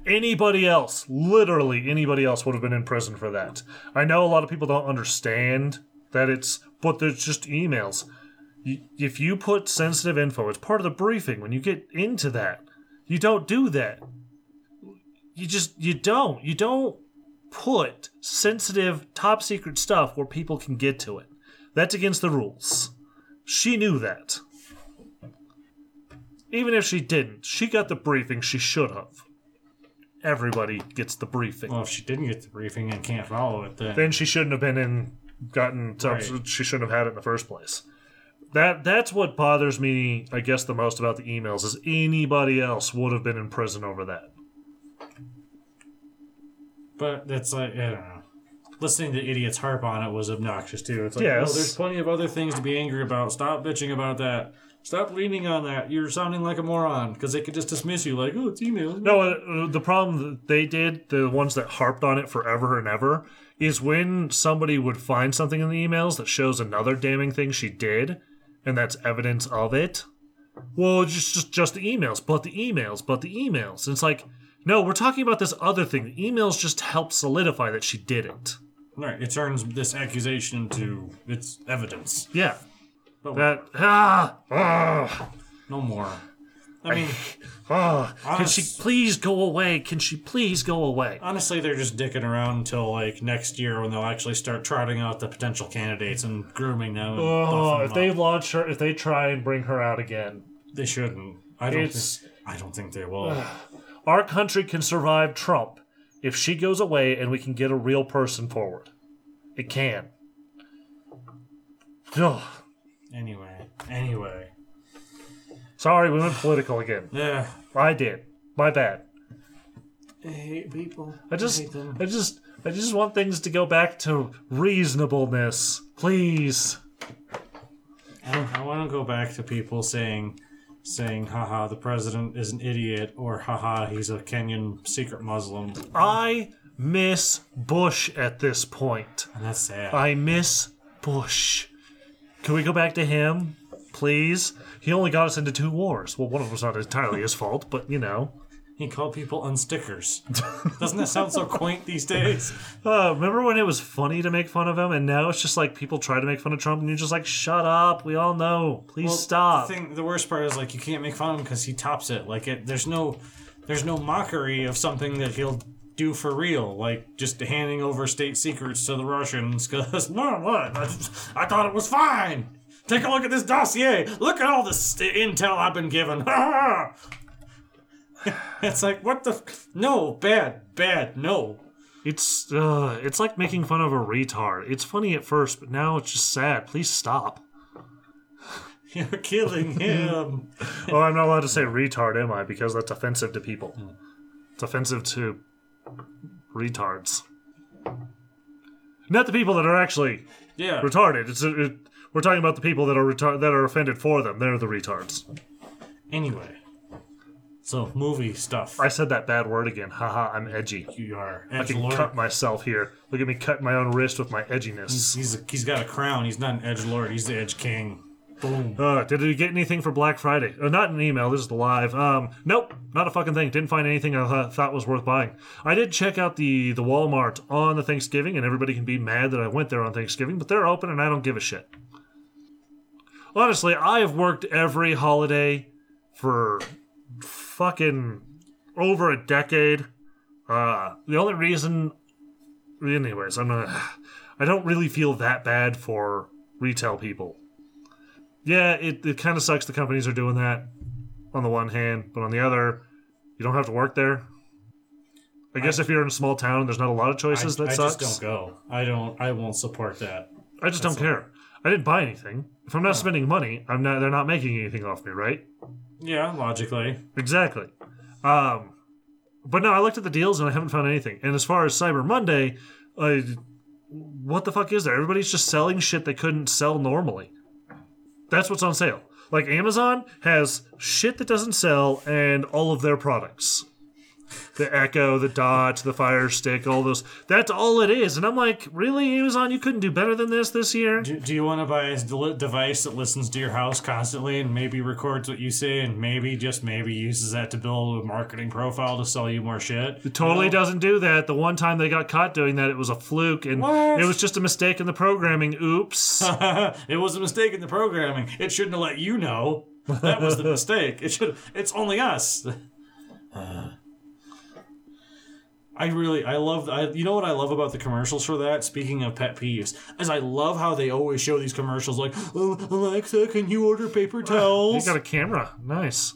Anybody else, literally anybody else would have been in prison for that. I know a lot of people don't understand that it's but there's just emails. If you put sensitive info, it's part of the briefing. When you get into that, you don't do that. You just you don't. You don't put sensitive, top secret stuff where people can get to it. That's against the rules. She knew that. Even if she didn't, she got the briefing she should have. Everybody gets the briefing. Well, if she didn't get the briefing and can't follow it, then then she shouldn't have been in gotten Right. she shouldn't have had it in the first place. That that's what bothers me, I guess, the most about the emails is anybody else would have been in prison over that. But that's like I don't know. Listening to idiots harp on it was obnoxious too. It's like, Yes. well, there's plenty of other things to be angry about. Stop bitching about that. Stop leaning on that. You're sounding like a moron because they could just dismiss you like, oh, it's email. No, uh, the problem that they did, the ones that harped on it forever and ever, is when somebody would find something in the emails that shows another damning thing she did, and that's evidence of it. Well, just just just the emails, but the emails, but the emails. And it's like, no, we're talking about this other thing. The emails just help solidify that she did it. Right. It turns this accusation into its evidence. Yeah. But That ah ah no more. I mean, (laughs) ah. Can she please go away? Can she please go away? honestly, they're just dicking around until like next year when they'll actually start trotting out the potential candidates and grooming them. And Oh, buffing if them they launch her, if they try and bring her out again, they shouldn't. I don't. Think, I don't think they will. (sighs) Our country can survive Trump if she goes away and we can get a real person forward. It can. (sighs) Ugh. Anyway, anyway, Sorry, we went political again. yeah. I did. My bad. I hate people. I just, hate them. I just, I just want things to go back to reasonableness, please. I, want to go back to people saying, saying, haha, the president is an idiot, or haha, he's a Kenyan secret Muslim. I miss Bush at this point. And that's sad. I miss Bush. Can we go back to him, please? He only got us into two wars. Well, one of them was not entirely his fault, but you know. he called people unstickers. Doesn't that sound so quaint these days? (laughs) Uh, remember when it was funny to make fun of him, and now it's just like people try to make fun of Trump, and you're just like, "Shut up! We all know. Please Well, stop." The, thing, the worst part is like you can't make fun of him because he tops it. Like it, there's no, there's no mockery of something that he'll do for real. Like just handing over state secrets to the Russians because (laughs) no, what? I, thought it was fine. Take a look at this dossier. Look at all the st- intel I've been given. (laughs) it's like what the? F- no, bad, bad, no. It's uh, it's like making fun of a retard. It's funny at first, but now it's just sad. Please stop. (laughs) You're killing him. oh, I'm not allowed to say retard, am I? Because that's offensive to people. It's offensive to retards. Not the people that are actually yeah. retarded. It's it, we're talking about the people that are retar- that are offended for them. They're the retards. Anyway, so movie stuff. I said that bad word again. Haha, I'm edgy. you are. I can cut myself here. Look at me cut my own wrist with my edginess. He's a, he's got a crown. He's not an edge lord. He's the edge king. Boom. Uh, did you get anything for Black Friday? Uh, not an email. This is the live. Um, nope, not a fucking thing. Didn't find anything I th- thought was worth buying. I did check out the the Walmart on the Thanksgiving, and everybody can be mad that I went there on Thanksgiving, but they're open, and I don't give a shit. Honestly, I have worked every holiday for fucking over a decade. Uh, the only reason, anyways, I'm not. (sighs) I don't really feel that bad for retail people. Yeah, it, it kind of sucks the companies are doing that on the one hand, but on the other, you don't have to work there. I guess if you're in a small town and there's not a lot of I, choices, that I sucks. just don't go. I don't. I won't support that. I just don't care. I didn't buy anything. If I'm not spending money, I'm not. They're not making anything off me, right? Yeah, logically. Exactly. Um, but no, I looked at the deals and I haven't found anything. And as far as Cyber Monday, I, what the fuck is there? Everybody's just selling shit they couldn't sell normally. That's what's on sale. Like Amazon has shit that doesn't sell and all of their products. The Echo, the Dot, the Fire Stick, all those. That's all it is. And I'm like, really, Amazon? You couldn't do better than this this year? Do, do you want to buy a device that listens to your house constantly and maybe records what you say and maybe just maybe uses that to build a marketing profile to sell you more shit? It totally doesn't do that. The one time they got caught doing that, it was a fluke, and What? it was just a mistake in the programming. Oops. (laughs) it was a mistake in the programming. It shouldn't have let you know. That was the (laughs) mistake. It should. It's only us. Uh, I really, I love. I, you know what I love about the commercials for that? Speaking of pet peeves, is I love how they always show these commercials like, oh, Alexa, can you order paper towels you towels? got a camera. Nice.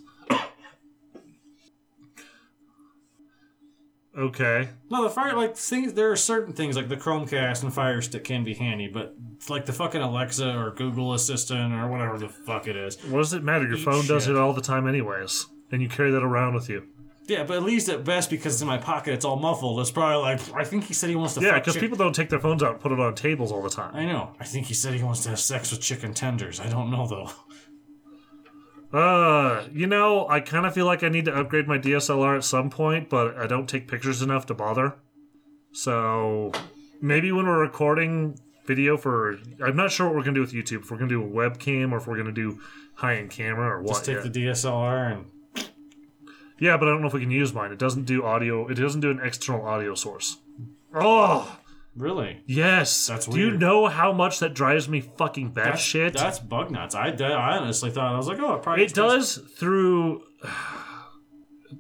Okay. No, the fire like things. There are certain things like the Chromecast and Fire Stick can be handy, but like the fucking Alexa or Google Assistant or whatever the fuck it is. What does it matter? Your Eat phone does it all the time, anyways, and you carry that around with you. Yeah, but at least at best because it's in my pocket, it's all muffled. It's probably like I think he said he wants to. Yeah, because chick- people don't take their phones out and put it on tables all the time. I know. I think he said he wants to have sex with chicken tenders. I don't know though. Uh, you know, I kind of feel like I need to upgrade my DSLR at some point, but I don't take pictures enough to bother. So maybe when we're recording video for, I'm not sure what we're gonna do with YouTube. If we're gonna do a webcam or if we're gonna do high-end camera or what. Just take yet. the DSLR and Yeah, but I don't know if we can use mine. It doesn't do audio. It doesn't do an external audio source. Oh really. yes, That's weird. Do you weird. know how much that drives me fucking That's, batshit? that's bug nuts. I, I honestly thought I was like, oh, it probably It does through. (sighs)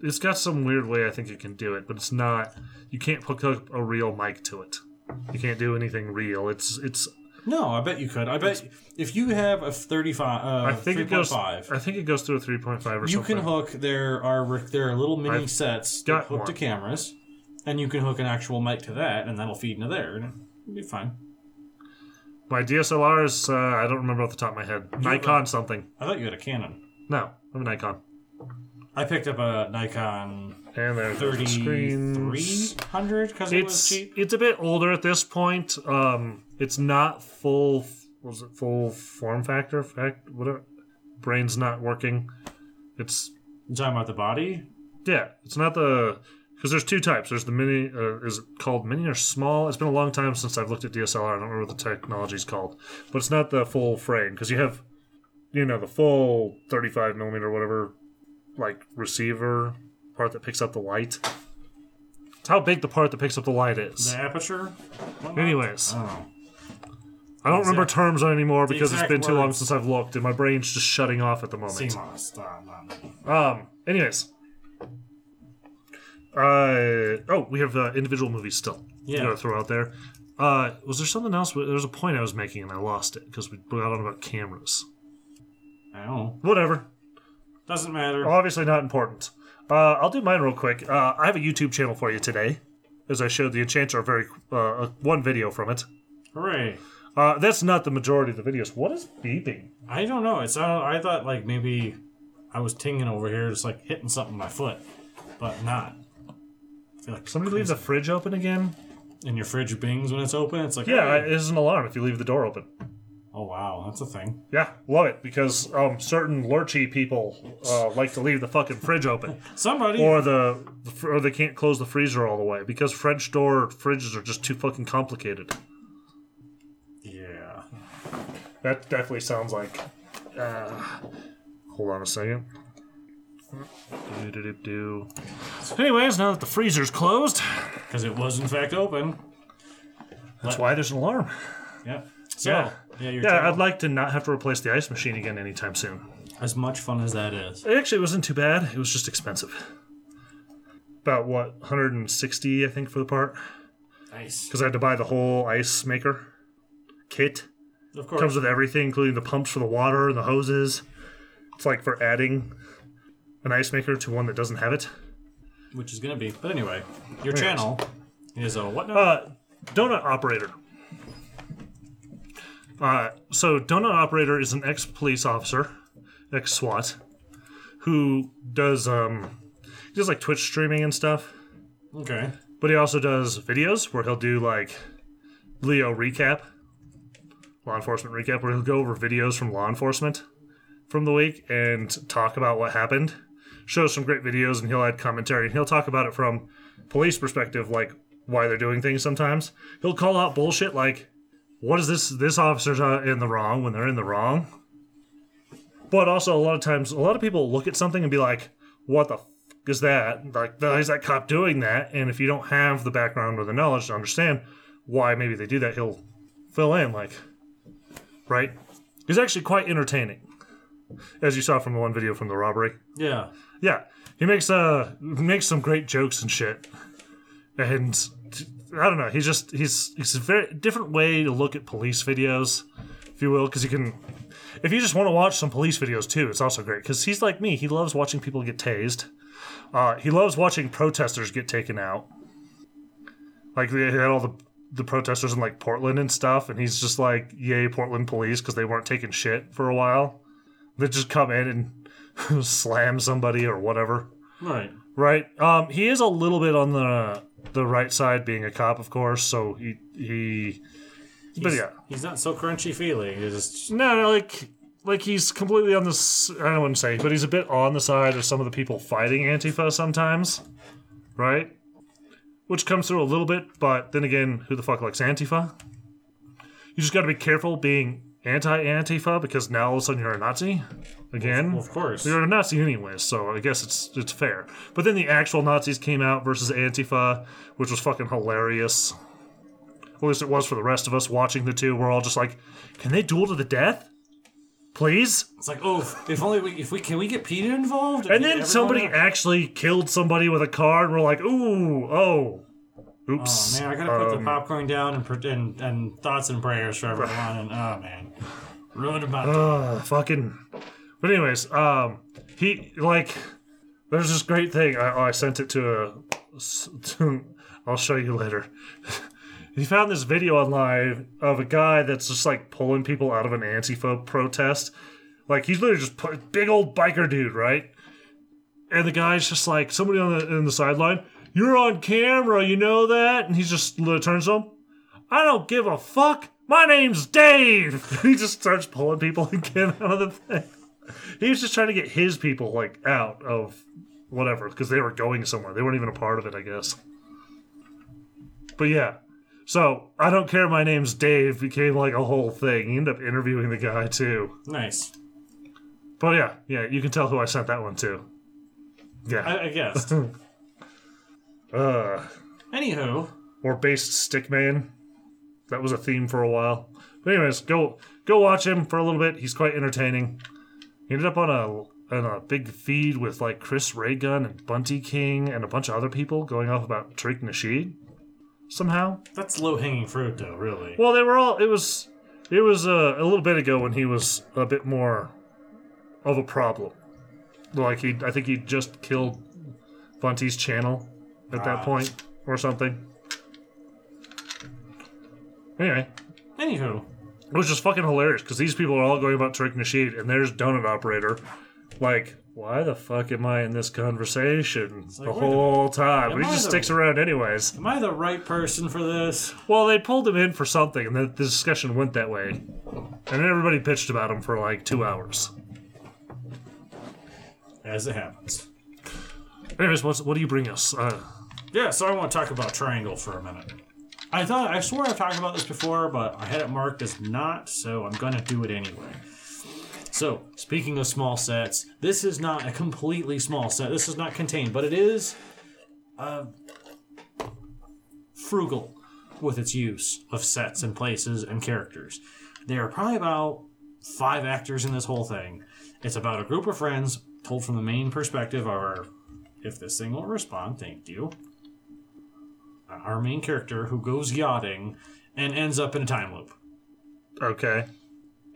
It's got some weird way I think it can do it, but it's not. You can't hook up a real mic to it. You can't do anything real. It's it's. No, I bet you could. I bet if you have a thirty-five, uh, I think it goes. 3.5, I think it goes through a three point five or You something. can hook. There are there are little mini I've sets that got hook to one. cameras, and you can hook an actual mic to that, and that'll feed into there, and it'll be fine. My DSLR is, uh, I don't remember off the top of my head. Nikon something. I thought you had a Canon. No, I'm a Nikon. I picked up a Nikon And there's the screens. 3300 because it was It's cheap. it's a bit older at this point. Um, it's not full. Was it full form factor? Fact, whatever. Brain's not working. It's You talking about the body? yeah. It's not the because there's two types. There's the mini. Uh, is it called mini or small? It's been a long time since I've looked at DSLR. I don't remember what the technology's called, but it's not the full frame because you have, you know, the full 35 millimeter whatever, like receiver part that picks up the light. It's how big the part that picks up the light is. The aperture? Anyways, Oh. I don't remember terms anymore because it's exact been too long words. since I've looked, and my brain's just shutting off at the moment. CMOS. Uh, not me. Um. Anyways. Uh oh, we have uh, individual movies still. Yeah. gotta throw out there. Uh, was there something else? There was a point I was making and I lost it because we got on about cameras. I don't know. Whatever. Doesn't matter. Obviously not important. Uh, I'll do mine real quick. Uh, I have a YouTube channel for you today, as I showed the Enchanter very uh, one video from it. Hooray. Uh, that's not the majority of the videos. What is beeping? I don't know. It's uh, I thought like maybe I was tinging over here, just like hitting something with my foot, but not. I feel like Somebody leaves a fridge open again? and your fridge bings when it's open. It's like Yeah, hey. it is an alarm if you leave the door open. oh wow, that's a thing. Yeah, love it because um, certain lurchy people uh, like to leave the fucking fridge open, (laughs) Somebody. or the or they can't close the freezer all the way because French door fridges are just too fucking complicated. That definitely sounds like. Uh, hold on a second. Do-do-do-do. Anyways, now that the freezer's closed, Because it was in fact open. that's why there's an alarm. Yeah. So Yeah. yeah, Yeah, I'd like to not have to replace the ice machine again anytime soon. as much fun as that is. Actually, it wasn't too bad. It was just expensive. About what, 160, I think, for the part? Nice. Because I had to buy the whole ice maker kit. Of course. Comes with everything, including the pumps for the water and the hoses. It's like for adding an ice maker to one that doesn't have it. which is gonna be. But anyway, your channel is a what now? Uh, donut operator. Uh, so donut operator is an ex-police officer, ex-SWAT, who does um, he does like Twitch streaming and stuff. okay. But he also does videos where he'll do like Leo recap, law enforcement recap, where he'll go over videos from law enforcement from the week and talk about what happened. Shows some great videos and he'll add commentary and he'll talk about it from police perspective, like why they're doing things sometimes. He'll call out bullshit like, what is this? This officer's uh, in the wrong when they're in the wrong. But also, a lot of times, a lot of people look at something and be like, what the f- is that? Like, why is that cop doing that? And if you don't have the background or the knowledge to understand why maybe they do that, he'll fill in, like, right? He's actually quite entertaining, as you saw from the one video from the robbery. Yeah. Yeah, he makes uh makes some great jokes and shit, and I don't know. He's just he's he's a very different way to look at police videos, if you will, because you can. If you just want to watch some police videos too, it's also great because he's like me. He loves watching people get tased. Uh, he loves watching protesters get taken out. Like they had all the the protesters in like Portland and stuff, and he's just like, "Yay, Portland police!" because they weren't taking shit for a while. They just come in and (laughs) slam somebody or whatever. Right. Right. Um, he is a little bit on the the right side, being a cop, of course. So he he. But yeah, He's not so crunchy feeling. He's just no, no, like like he's completely on this. I don't want to say, but he's a bit on the side of some of the people fighting Antifa sometimes, right? Which comes through a little bit, but then again, who the fuck likes Antifa? You just got to be careful being anti-Antifa because now all of a sudden you're a Nazi again. of course. You're a Nazi anyway, so I guess it's it's fair. But then the actual Nazis came out versus Antifa, which was fucking hilarious. At least it was for the rest of us watching the two. We're all just like, can they duel to the death? Please? It's like, oh, if only we, if we can we get Peter involved? And then somebody actually killed somebody with a car, and we're like, ooh, oh. Oops. Oh man, I gotta put the Um, popcorn down and, and and thoughts and prayers for everyone. (sighs) And oh man, ruined about. Uh, fucking. But anyways, um, he like, there's this great thing. I, I sent it to a. To, (laughs) I'll show you later. He found this video online of a guy that's just like pulling people out of an Antifa protest. Like he's literally just put, big old biker dude, right? And the guy's just like somebody on the in the sideline. You're on camera, you know that? And he just turns to. I don't give a fuck. My name's Dave. (laughs) he just starts pulling people (laughs) again out of the thing. He was just trying to get his people like out of whatever because they were going somewhere. They weren't even a part of it, I guess. But yeah, so I don't care. My name's Dave became like a whole thing. He ended up interviewing the guy too. Nice. But yeah, yeah, you can tell who I sent that one to. Yeah. I, I guess. (laughs) Uh, Anywho, or based Stickman. That was a theme for a while. But anyways, go go watch him for a little bit. He's quite entertaining. He ended up on a on a big feed with like Chris Ray Gun and Bunty King and a bunch of other people going off about Tariq Nasheed somehow. that's low hanging fruit, though. Really. Well, they were all. It was. It was uh, a little bit ago when he was a bit more of a problem. Like he, I think he just killed Bunty's channel at that Ah. point or something. Anyway, Anywho, it was just fucking hilarious because these people are all going about Tariq Nasheed, and there's Donut Operator. Like, why the fuck am I in this conversation like, the where the- whole time? But he I just the- sticks around anyways. am I the right person for this? Well, they pulled him in for something, and the, the discussion went that way. And then everybody pitched about him for like two hours. As it happens. Anyways, what's, what do you bring us? Uh, Yeah, so I want to talk about Triangle for a minute. I thought I swore I've talked about this before, but I had it marked as not, so I'm gonna do it anyway. So, speaking of small sets, this is not a completely small set. This is not contained, but it is uh, frugal with its use of sets and places and characters. There are probably about five actors in this whole thing. It's about a group of friends told from the main perspective of our if this thing will respond, thank you. Uh, Our main character who goes yachting and ends up in a time loop okay.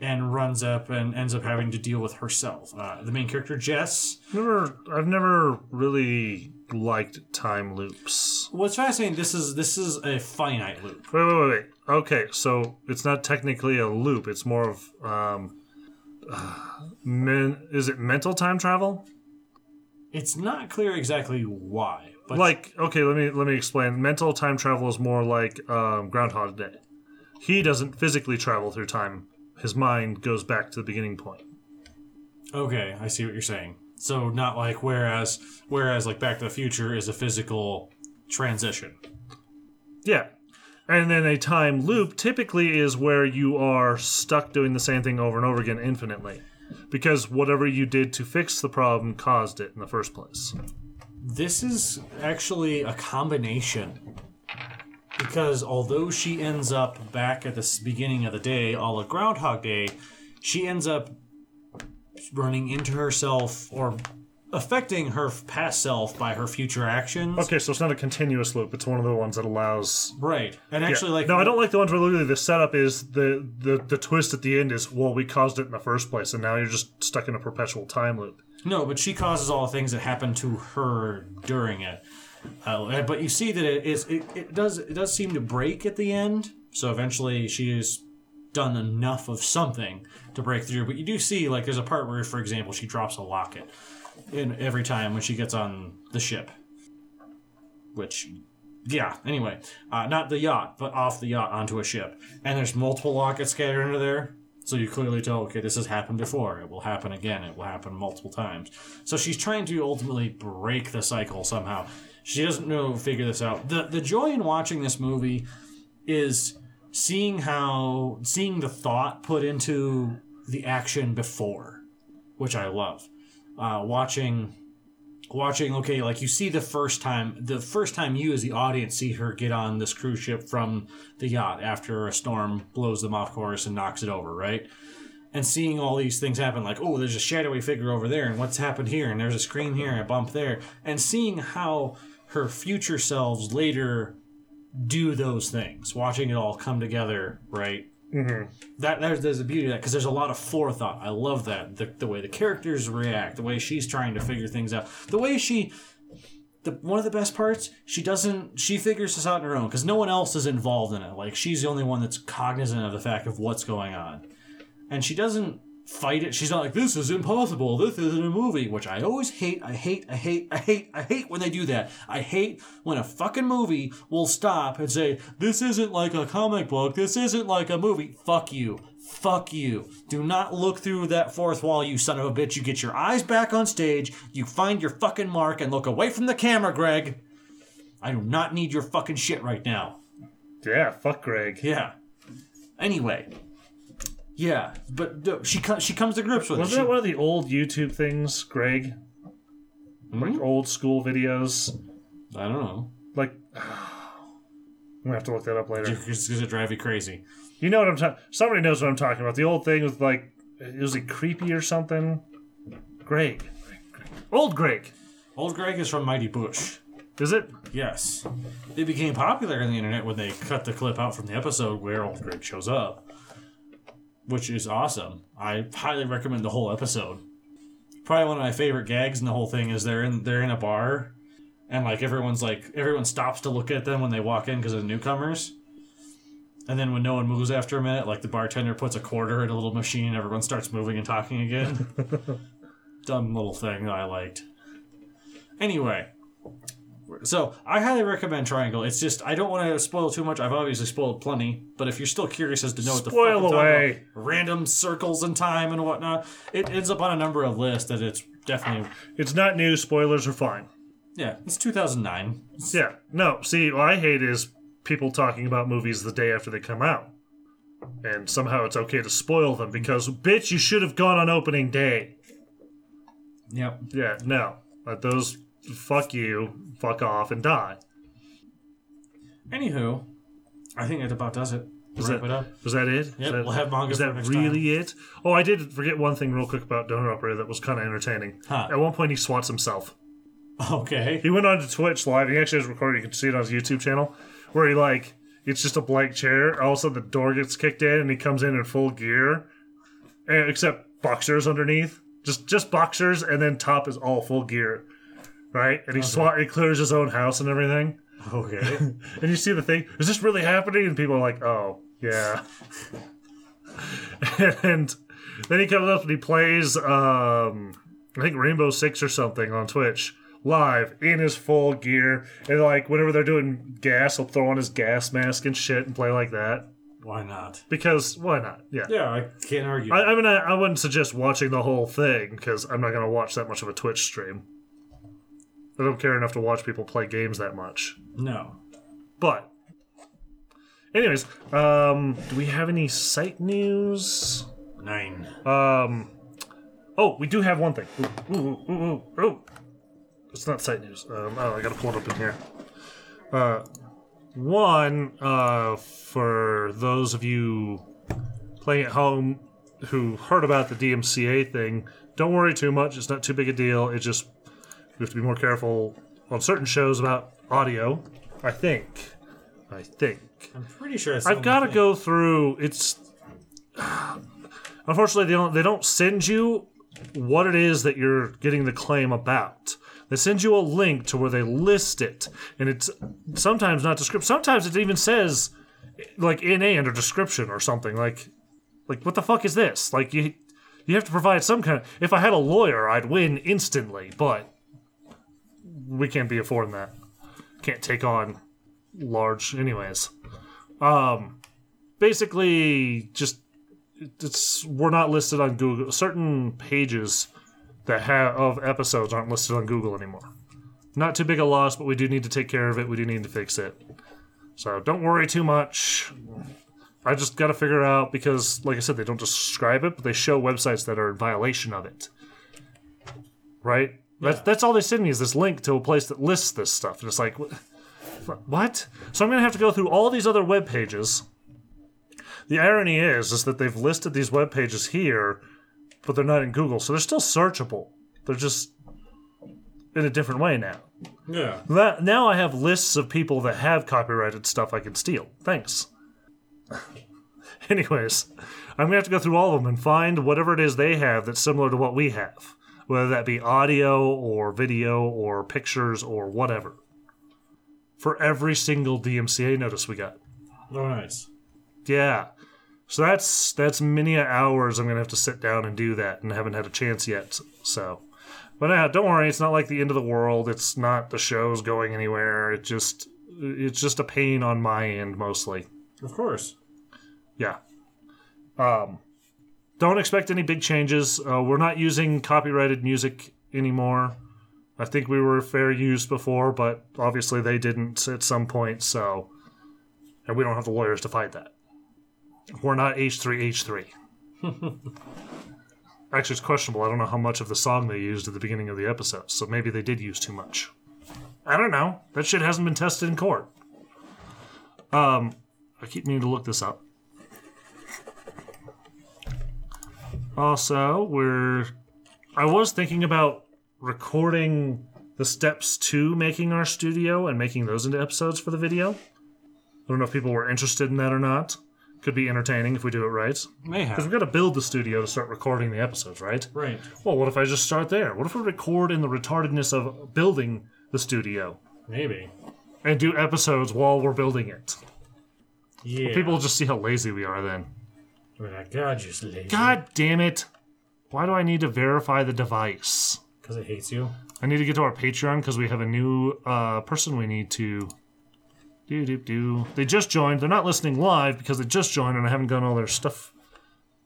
And runs up and ends up having to deal with herself. Uh, the main character, Jess. Never, I've never really liked time loops. What's fascinating? This is this is a finite loop. Wait, wait, wait, wait. Okay, so it's not technically a loop. It's more of um, men. Is it mental time travel? It's not clear exactly why, but like okay let me let me explain mental time travel is more like um, groundhog day he doesn't physically travel through time his mind goes back to the beginning point okay, I see what you're saying. So not like whereas whereas like Back to the Future is a physical transition. yeah and then a time loop typically is where you are stuck doing the same thing over and over again infinitely because whatever you did to fix the problem caused it in the first place This is actually a combination. Because although she ends up back at the beginning of the day, all of Groundhog Day, she ends up running into herself or affecting her past self by her future actions. okay so it's not a continuous loop it's one of the ones that allows Right. And actually, like. no, I don't like the ones where literally the setup is the, the the twist at the end is well we caused it in the first place and now you're just stuck in a perpetual time loop. No, but she causes all the things that happen to her during it. Uh, but you see that it is it, it does it does seem to break at the end. So eventually she has done enough of something to break through. But you do see like there's a part where, for example, she drops a locket in every time when she gets on the ship. Which yeah, anyway. Uh, not the yacht, but off the yacht onto a ship. And there's multiple lockets scattered under there. So you clearly tell, okay, this has happened before. It will happen again. It will happen multiple times. So she's trying to ultimately break the cycle somehow. She doesn't know figure this out. The the joy in watching this movie is seeing how seeing the thought put into the action before, which I love. Uh, watching watching okay like you see the first time the first time you as the audience see her get on this cruise ship from the yacht after a storm blows them off course and knocks it over right and seeing all these things happen like oh there's a shadowy figure over there and what's happened here and there's a scream here and a bump there and seeing how her future selves later do those things watching it all come together right mm-hmm. that there's, there's a beauty of that because there's a lot of forethought. I love that the, the way the characters react, the way she's trying to figure things out, the way she the one of the best parts, she doesn't. She figures this out on her own because no one else is involved in it. Like she's the only one that's cognizant of the fact of what's going on, and she doesn't fight it. She's not like this is impossible. This isn't a movie, which I always hate. I hate. I hate. I hate. I hate when they do that. I hate when a fucking movie will stop and say this isn't like a comic book. This isn't like a movie. Fuck you. Fuck you. Do not look through that fourth wall, you son of a bitch. You get your eyes back on stage, you find your fucking mark, and look away from the camera, Greg. I do not need your fucking shit right now. Yeah, fuck Greg. Yeah. Anyway. Yeah, but she co- she comes to grips with Wasn't it. that one of the old YouTube things, Greg? Hmm? Like old school videos? I don't know. Like, (sighs) I'm gonna have to look that up later. It's to drive you crazy. You know what I'm talking? Somebody knows what I'm talking about. The old thing with like, it was like creepy or something. Greg, old Greg, Old Greg is from Mighty Boosh. is it? Yes. It became popular on the internet when they cut the clip out from the episode where Old Greg shows up, which is awesome. I highly recommend the whole episode. Probably one of my favorite gags in the whole thing is they're in they're in a bar, and like everyone's like everyone stops to look at them when they walk in because of the newcomers. And then when no one moves after a minute, like the bartender puts a quarter in a little machine, and everyone starts moving and talking again. (laughs) Dumb little thing that I liked. Anyway, so I highly recommend Triangle. It's just I don't want to spoil too much. I've obviously spoiled plenty, but if you're still curious as to know what the Spoil away. about, random circles in time and whatnot, it ends up on a number of lists that it's definitely It's not new. Spoilers are fine. yeah. It's 2009. Yeah. No. See, what I hate is people talking about movies the day after they come out, and somehow it's okay to spoil them because, bitch, you should have gone on opening day. Yep. Yeah. No. But those fuck you, fuck off, and die. Anywho, I think that about does it. Is Wrap that, it up. was that it? Yep, that, we'll have manga Is that really it? Oh, I did forget one thing real quick about Donut Operator that was kind of entertaining. Huh. At one point, he swats himself. Okay. He went on to Twitch live. He actually has recorded. You can see it on his YouTube channel, where he like it's just a blank chair. All of a sudden, the door gets kicked in, and he comes in in full gear, eh, except boxers underneath, just just boxers, and then top is all full gear, right? And he swat. He clears his own house and everything. Okay. (laughs) And you see the thing, is this really happening? And people are like, oh, yeah. (laughs) and then he comes up and he plays, um, I think Rainbow Six or something on Twitch live in his full gear. And like, whenever they're doing gas, he'll throw on his gas mask and shit and play like that. Why not? Because why not? Yeah. Yeah, I can't argue. I, I mean, I, I wouldn't suggest watching the whole thing because I'm not going to watch that much of a Twitch stream. I don't care enough to watch people play games that much. no. But, anyways, um, do we have any site news? Nine. Um, oh, we do have one thing. Ooh, ooh, ooh, ooh, ooh. It's not site news. Um, oh, I gotta pull it up in here. Uh, one, uh, for those of you playing at home who heard about the DMCA thing, don't worry too much. It's not too big a deal. It just we have to be more careful on certain shows about audio. I think. I think. I'm pretty sure I've got to go through. It's (sighs) unfortunately they don't they don't send you what it is that you're getting the claim about. They send you a link to where they list it, and it's sometimes not descriptive. Sometimes it even says like NA under description or something like like what the fuck is this? Like you you have to provide some kind of. If I had a lawyer, I'd win instantly, but we can't be affording that. Can't take on large, anyways Um, basically just it's we're not listed on Google. Certain pages that have of episodes aren't listed on Google anymore. Not too big a loss, but we do need to take care of it. We do need to fix it. So don't worry too much. I just got to figure it out because, like I said, they don't describe it, but they show websites that are in violation of it. Right? That's that's all they send me is this link to a place that lists this stuff, and it's like, what? what? So I'm gonna have to go through all these other web pages. The irony is, is that they've listed these web pages here, but they're not in Google, so they're still searchable. They're just in a different way now. Yeah. That, now I have lists of people that have copyrighted stuff I can steal. Thanks. (laughs) Anyways, I'm gonna have to go through all of them and find whatever it is they have that's similar to what we have. Whether that be audio or video or pictures or whatever. For every single DMCA notice we got. Oh, nice. Yeah. So that's that's many hours I'm gonna have to sit down and do that, and haven't had a chance yet. So, but uh, don't worry, it's not like the end of the world. It's not the show's going anywhere. It just it's just a pain on my end mostly. Of course. Yeah. Um, don't expect any big changes. Uh, we're not using copyrighted music anymore. I think we were fair use before, but obviously they didn't at some point. So, and we don't have the lawyers to fight that. We're not H3H3. (laughs) Actually, it's questionable. I don't know how much of the song they used at the beginning of the episode, so maybe they did use too much. I don't know. That shit hasn't been tested in court. Um, I keep meaning to look this up. Also, we're. I was thinking about recording the steps to making our studio and making those into episodes for the video. I don't know if people were interested in that or not. Could be entertaining if we do it right. May Because we've got to build the studio to start recording the episodes, right? Right. Well, what if I just start there? What if we record in the retardedness of building the studio Maybe. and do episodes while we're building it? Yeah. People will just see how lazy we are then. We're like, God, just lazy. God damn it. Why do I need to verify the device? Because it hates you. I need to get to our Patreon because we have a new uh, person we need to. Do do do. They just joined. They're not listening live because they just joined and I haven't gotten all their stuff.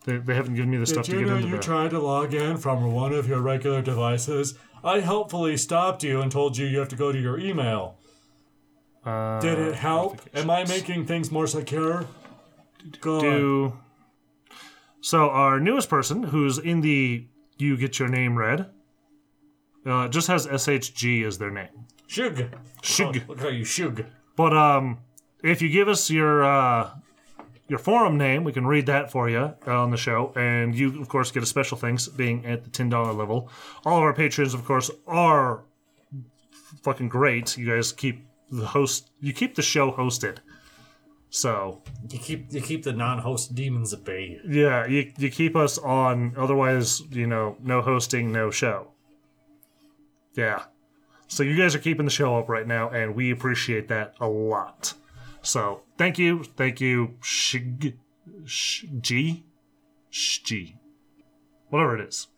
They, they haven't given me the stuff to get into the. tried to log in from one of your regular devices? I helpfully stopped you and told you you have to go to your email. uh, Did it help? Am I making things more secure? Good. do. So our newest person, who's in the "You Get Your Name Read," uh, just has SHG as their name. Shug. Shug. Oh, look how you shug. But um, if you give us your uh, your forum name, we can read that for you on the show, and you of course get a special thanks being at the ten dollar level. All of our patrons, of course, are fucking great. You guys keep the host, you keep the show hosted. So You keep you keep the non-host demons at bay. yeah, you you keep us on. Otherwise, you know, no hosting, no show. Yeah. So you guys are keeping the show up right now, and we appreciate that a lot. So thank you, thank you, Shig, Sh- G, Sh- G, whatever it is.